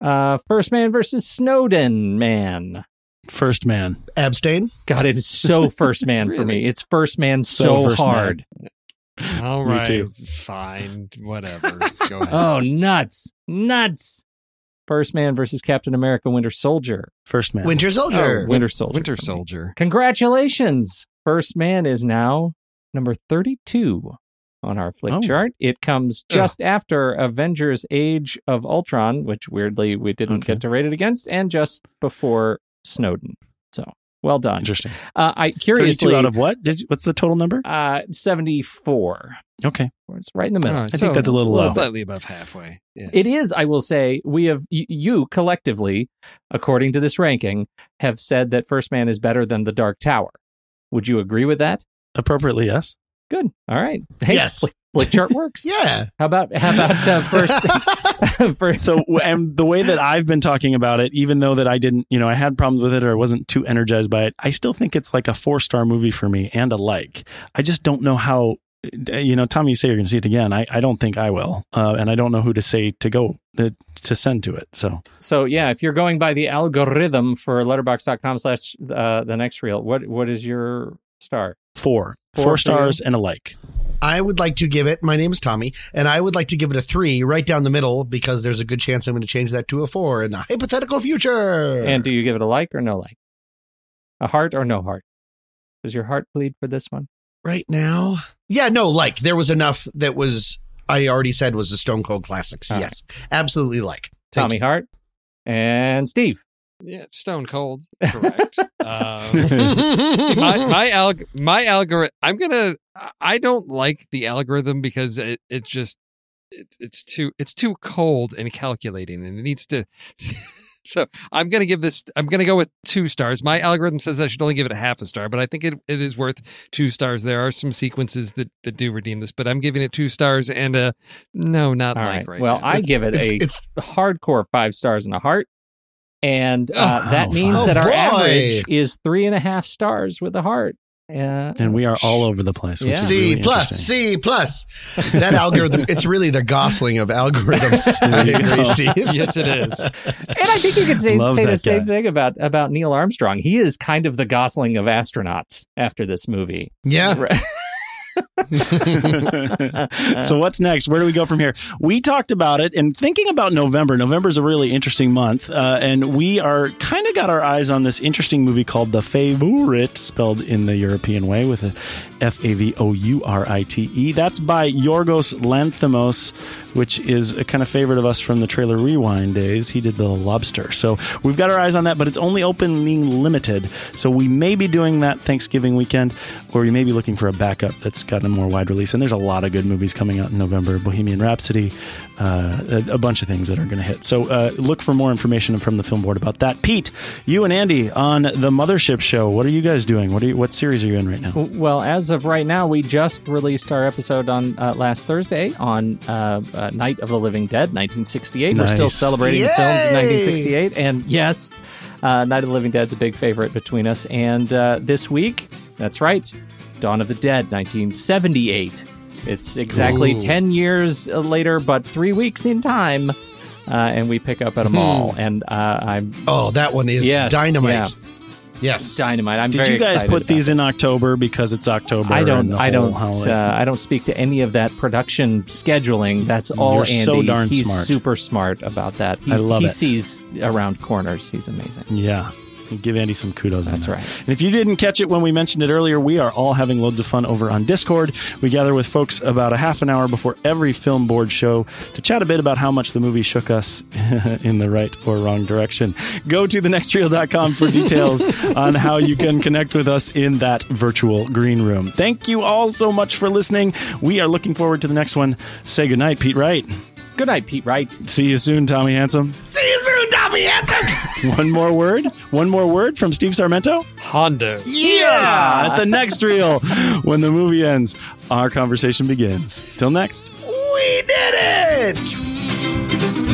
[SPEAKER 6] Uh First man versus Snowden man.
[SPEAKER 4] First man.
[SPEAKER 7] Abstain.
[SPEAKER 6] God, it is so first man for me. It's first man
[SPEAKER 4] So
[SPEAKER 6] so,
[SPEAKER 4] first man.
[SPEAKER 6] hard.
[SPEAKER 5] All
[SPEAKER 4] Me
[SPEAKER 5] right,
[SPEAKER 4] too.
[SPEAKER 5] fine, whatever. Go ahead.
[SPEAKER 6] Oh, nuts. Nuts. First man versus Captain America Winter Soldier.
[SPEAKER 4] First man.
[SPEAKER 7] Winter oh, Soldier.
[SPEAKER 6] Oh, Winter Soldier.
[SPEAKER 5] Winter
[SPEAKER 6] for me.
[SPEAKER 5] Soldier.
[SPEAKER 6] Congratulations. First man is now number 32 on our flick
[SPEAKER 4] Oh.
[SPEAKER 6] chart. It comes just after Avengers Age of Ultron, which weirdly we didn't
[SPEAKER 4] Okay.
[SPEAKER 6] get to rate it against, and just before Snowden. So well done.
[SPEAKER 4] Interesting.
[SPEAKER 6] Uh, I
[SPEAKER 4] 32
[SPEAKER 6] curiously
[SPEAKER 4] out of what? Did you, what's the total number?
[SPEAKER 6] uh, 74.
[SPEAKER 4] Okay.
[SPEAKER 6] It's right in the middle.
[SPEAKER 5] All right,
[SPEAKER 4] I think that's a little low.
[SPEAKER 5] Slightly above halfway. Yeah.
[SPEAKER 6] It is, I will say, we have y- you collectively, according to this ranking, have said that First Man is better than The Dark Tower. Would you agree with that?
[SPEAKER 4] Appropriately, yes.
[SPEAKER 6] Good. All right. Hey,
[SPEAKER 7] Yes.
[SPEAKER 6] Flick, flick chart works.
[SPEAKER 7] Yeah.
[SPEAKER 6] How about how about uh, first first?
[SPEAKER 4] So, and the way that I've been talking about it, even though that I didn't, you know, I had problems with it or I wasn't too energized by it, I still think it's like a four star movie for me and a like. I just don't know how, you know, Tommy, you say you're going to see it again. I, I don't think I will. Uh, and I don't know who to say to go uh, to send to it. So,
[SPEAKER 6] So yeah, if you're going by the algorithm for letterboxd.com slash uh, the next reel, what what is your star?
[SPEAKER 4] Four.
[SPEAKER 6] Four
[SPEAKER 4] Four stars and a like.
[SPEAKER 7] I would like to give it, my name is Tommy, and I would like to give it a three right down the middle because there's a good chance I'm going to change that to a four in the hypothetical future.
[SPEAKER 6] And do you give it a like or no like? A heart or no heart? Does your heart bleed for this one?
[SPEAKER 7] right now, yeah, no, like there was enough that was, I already said was a Stone Cold Classics.
[SPEAKER 6] All
[SPEAKER 7] yes, absolutely like. Thank
[SPEAKER 6] Tommy
[SPEAKER 7] you.
[SPEAKER 6] Hart and Steve.
[SPEAKER 5] Yeah, stone cold. Correct. um, see, my my alg my algorithm. I'm gonna. I don't like the algorithm because it it just it's it's too it's too cold and calculating, and it needs to. so I'm gonna give this. I'm gonna go with two stars. My algorithm says I should only give it a half a star, but I think it, it is worth two stars. There are some sequences that that do redeem this, but I'm giving it two stars and a no, not
[SPEAKER 6] All
[SPEAKER 5] like
[SPEAKER 6] right.
[SPEAKER 5] right.
[SPEAKER 6] well,
[SPEAKER 5] now.
[SPEAKER 6] I give it
[SPEAKER 7] It's,
[SPEAKER 6] a
[SPEAKER 7] it's
[SPEAKER 6] hardcore five stars and a heart. And uh,
[SPEAKER 4] Oh,
[SPEAKER 6] that means
[SPEAKER 7] fine.
[SPEAKER 6] that
[SPEAKER 7] Oh,
[SPEAKER 6] our
[SPEAKER 7] boy.
[SPEAKER 6] average is three and a half stars with a heart. Uh,
[SPEAKER 4] And we are all over the place. Which
[SPEAKER 6] Yeah.
[SPEAKER 7] C
[SPEAKER 4] really
[SPEAKER 7] plus. C plus. That algorithm, it's really the Gosling of algorithms. I
[SPEAKER 4] There you
[SPEAKER 7] agree. Steve.
[SPEAKER 5] yes, it is.
[SPEAKER 6] and I think you could say, say the
[SPEAKER 4] that
[SPEAKER 6] same thing about, about Neil Armstrong. He is kind of the Gosling of astronauts after this movie.
[SPEAKER 7] Yeah.
[SPEAKER 6] Right.
[SPEAKER 4] so what's next? Where do we go from here? We talked about it and thinking about November. November is a really interesting month, uh, and we are kind of got our eyes on this interesting movie called The Favorite, spelled in the European way with a F A V O U R I T E. That's by Yorgos Lanthimos, which is a kind of favorite of us from the trailer rewind days. He did The Lobster, so we've got our eyes on that, but it's only opening limited. So we may be doing that Thanksgiving weekend, or we may be looking for a backup that's got a more wide release. And there's a lot of good movies coming out in November Bohemian Rhapsody, uh, a, a bunch of things that are going to hit. So uh, look for more information from the film board about that. Pete, you and Andy on the Mothership Show. What are you guys doing? What you, what series are you in right now?
[SPEAKER 6] Well, as of right now, we just released our episode on uh, last Thursday on uh, uh, Night of the Living Dead, 1968. We're still
[SPEAKER 4] Nice.
[SPEAKER 6] celebrating the films of 1968, and yes, uh, Night of the Living Dead's a big favorite between us. And uh, this week, that's right, Dawn of the Dead, 1978. It's exactly
[SPEAKER 7] Ooh.
[SPEAKER 6] 10 years later, but three weeks in time. Uh, and we pick up at a mall, and uh, I'm
[SPEAKER 7] Oh, that one is
[SPEAKER 6] Yes,
[SPEAKER 7] dynamite.
[SPEAKER 6] yeah.
[SPEAKER 7] Yes.
[SPEAKER 6] dynamite. I'm
[SPEAKER 4] Did
[SPEAKER 6] very
[SPEAKER 4] you guys
[SPEAKER 6] excited
[SPEAKER 4] put these
[SPEAKER 6] this.
[SPEAKER 4] in October because it's October?
[SPEAKER 6] I don't. I don't. Uh, I don't speak to any of that production scheduling. That's all
[SPEAKER 4] You're
[SPEAKER 6] Andy.
[SPEAKER 4] so darn
[SPEAKER 6] He's
[SPEAKER 4] smart.
[SPEAKER 6] super smart about that. He's,
[SPEAKER 4] I love
[SPEAKER 6] he
[SPEAKER 4] it.
[SPEAKER 6] sees around corners. He's amazing.
[SPEAKER 4] Yeah. Give Andy some kudos. on
[SPEAKER 6] That's
[SPEAKER 4] that.
[SPEAKER 6] right.
[SPEAKER 4] And if you didn't catch it when we mentioned it earlier, we are all having loads of fun over on Discord. We gather with folks about a half an hour before every film board show to chat a bit about how much the movie shook us in the right or wrong direction. Go to thenextreel.com for details on how you can connect with us in that virtual green room. Thank you all so much for listening. We are looking forward to the next one. Say goodnight, Pete Wright.
[SPEAKER 6] Good night, Pete Wright.
[SPEAKER 4] See you soon, Tommy Handsome.
[SPEAKER 7] See you soon, Tommy Hansen.
[SPEAKER 4] One more word. One more word from Steve Sarmento.
[SPEAKER 5] Hondo.
[SPEAKER 4] Yeah! At the next reel, when the movie ends, our conversation begins. Till next.
[SPEAKER 7] we did it.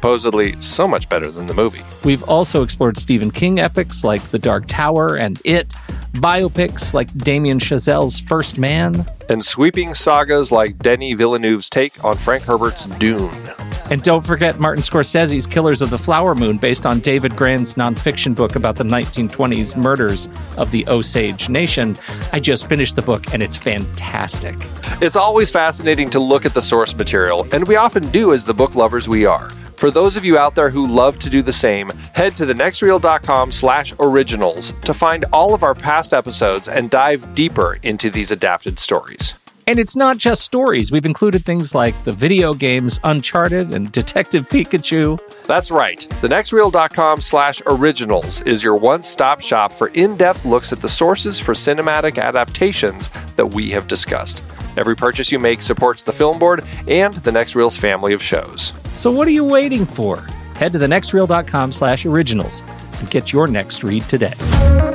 [SPEAKER 8] Supposedly so much better than the movie.
[SPEAKER 6] We've also explored Stephen King epics like The Dark Tower and It, biopics like Damien Chazelle's First Man,
[SPEAKER 8] And sweeping sagas like Denis Villeneuve's take on Frank Herbert's Dune.
[SPEAKER 6] and don't forget Martin Scorsese's Killers of the Flower Moon, based on David Grann's nonfiction book about the 1920s murders of the Osage Nation. I just finished the book and it's fantastic.
[SPEAKER 8] It's always fascinating to look at the source material, and we often do as the book lovers we are. For those of you out there who love to do the same, head to thenextreel.com slash originals to find all of our past episodes and dive deeper into these adapted stories.
[SPEAKER 6] And it's not just stories. We've included things like the video games Uncharted and Detective Pikachu.
[SPEAKER 8] That's right. TheNextReel.com slash originals is your one-stop shop for in-depth looks at the sources for cinematic adaptations that we have discussed. Every purchase you make supports the Film Board and the Next Reel's family of shows.
[SPEAKER 6] So what are you waiting for? Head to thenextreel.com slash originals and get your next read today.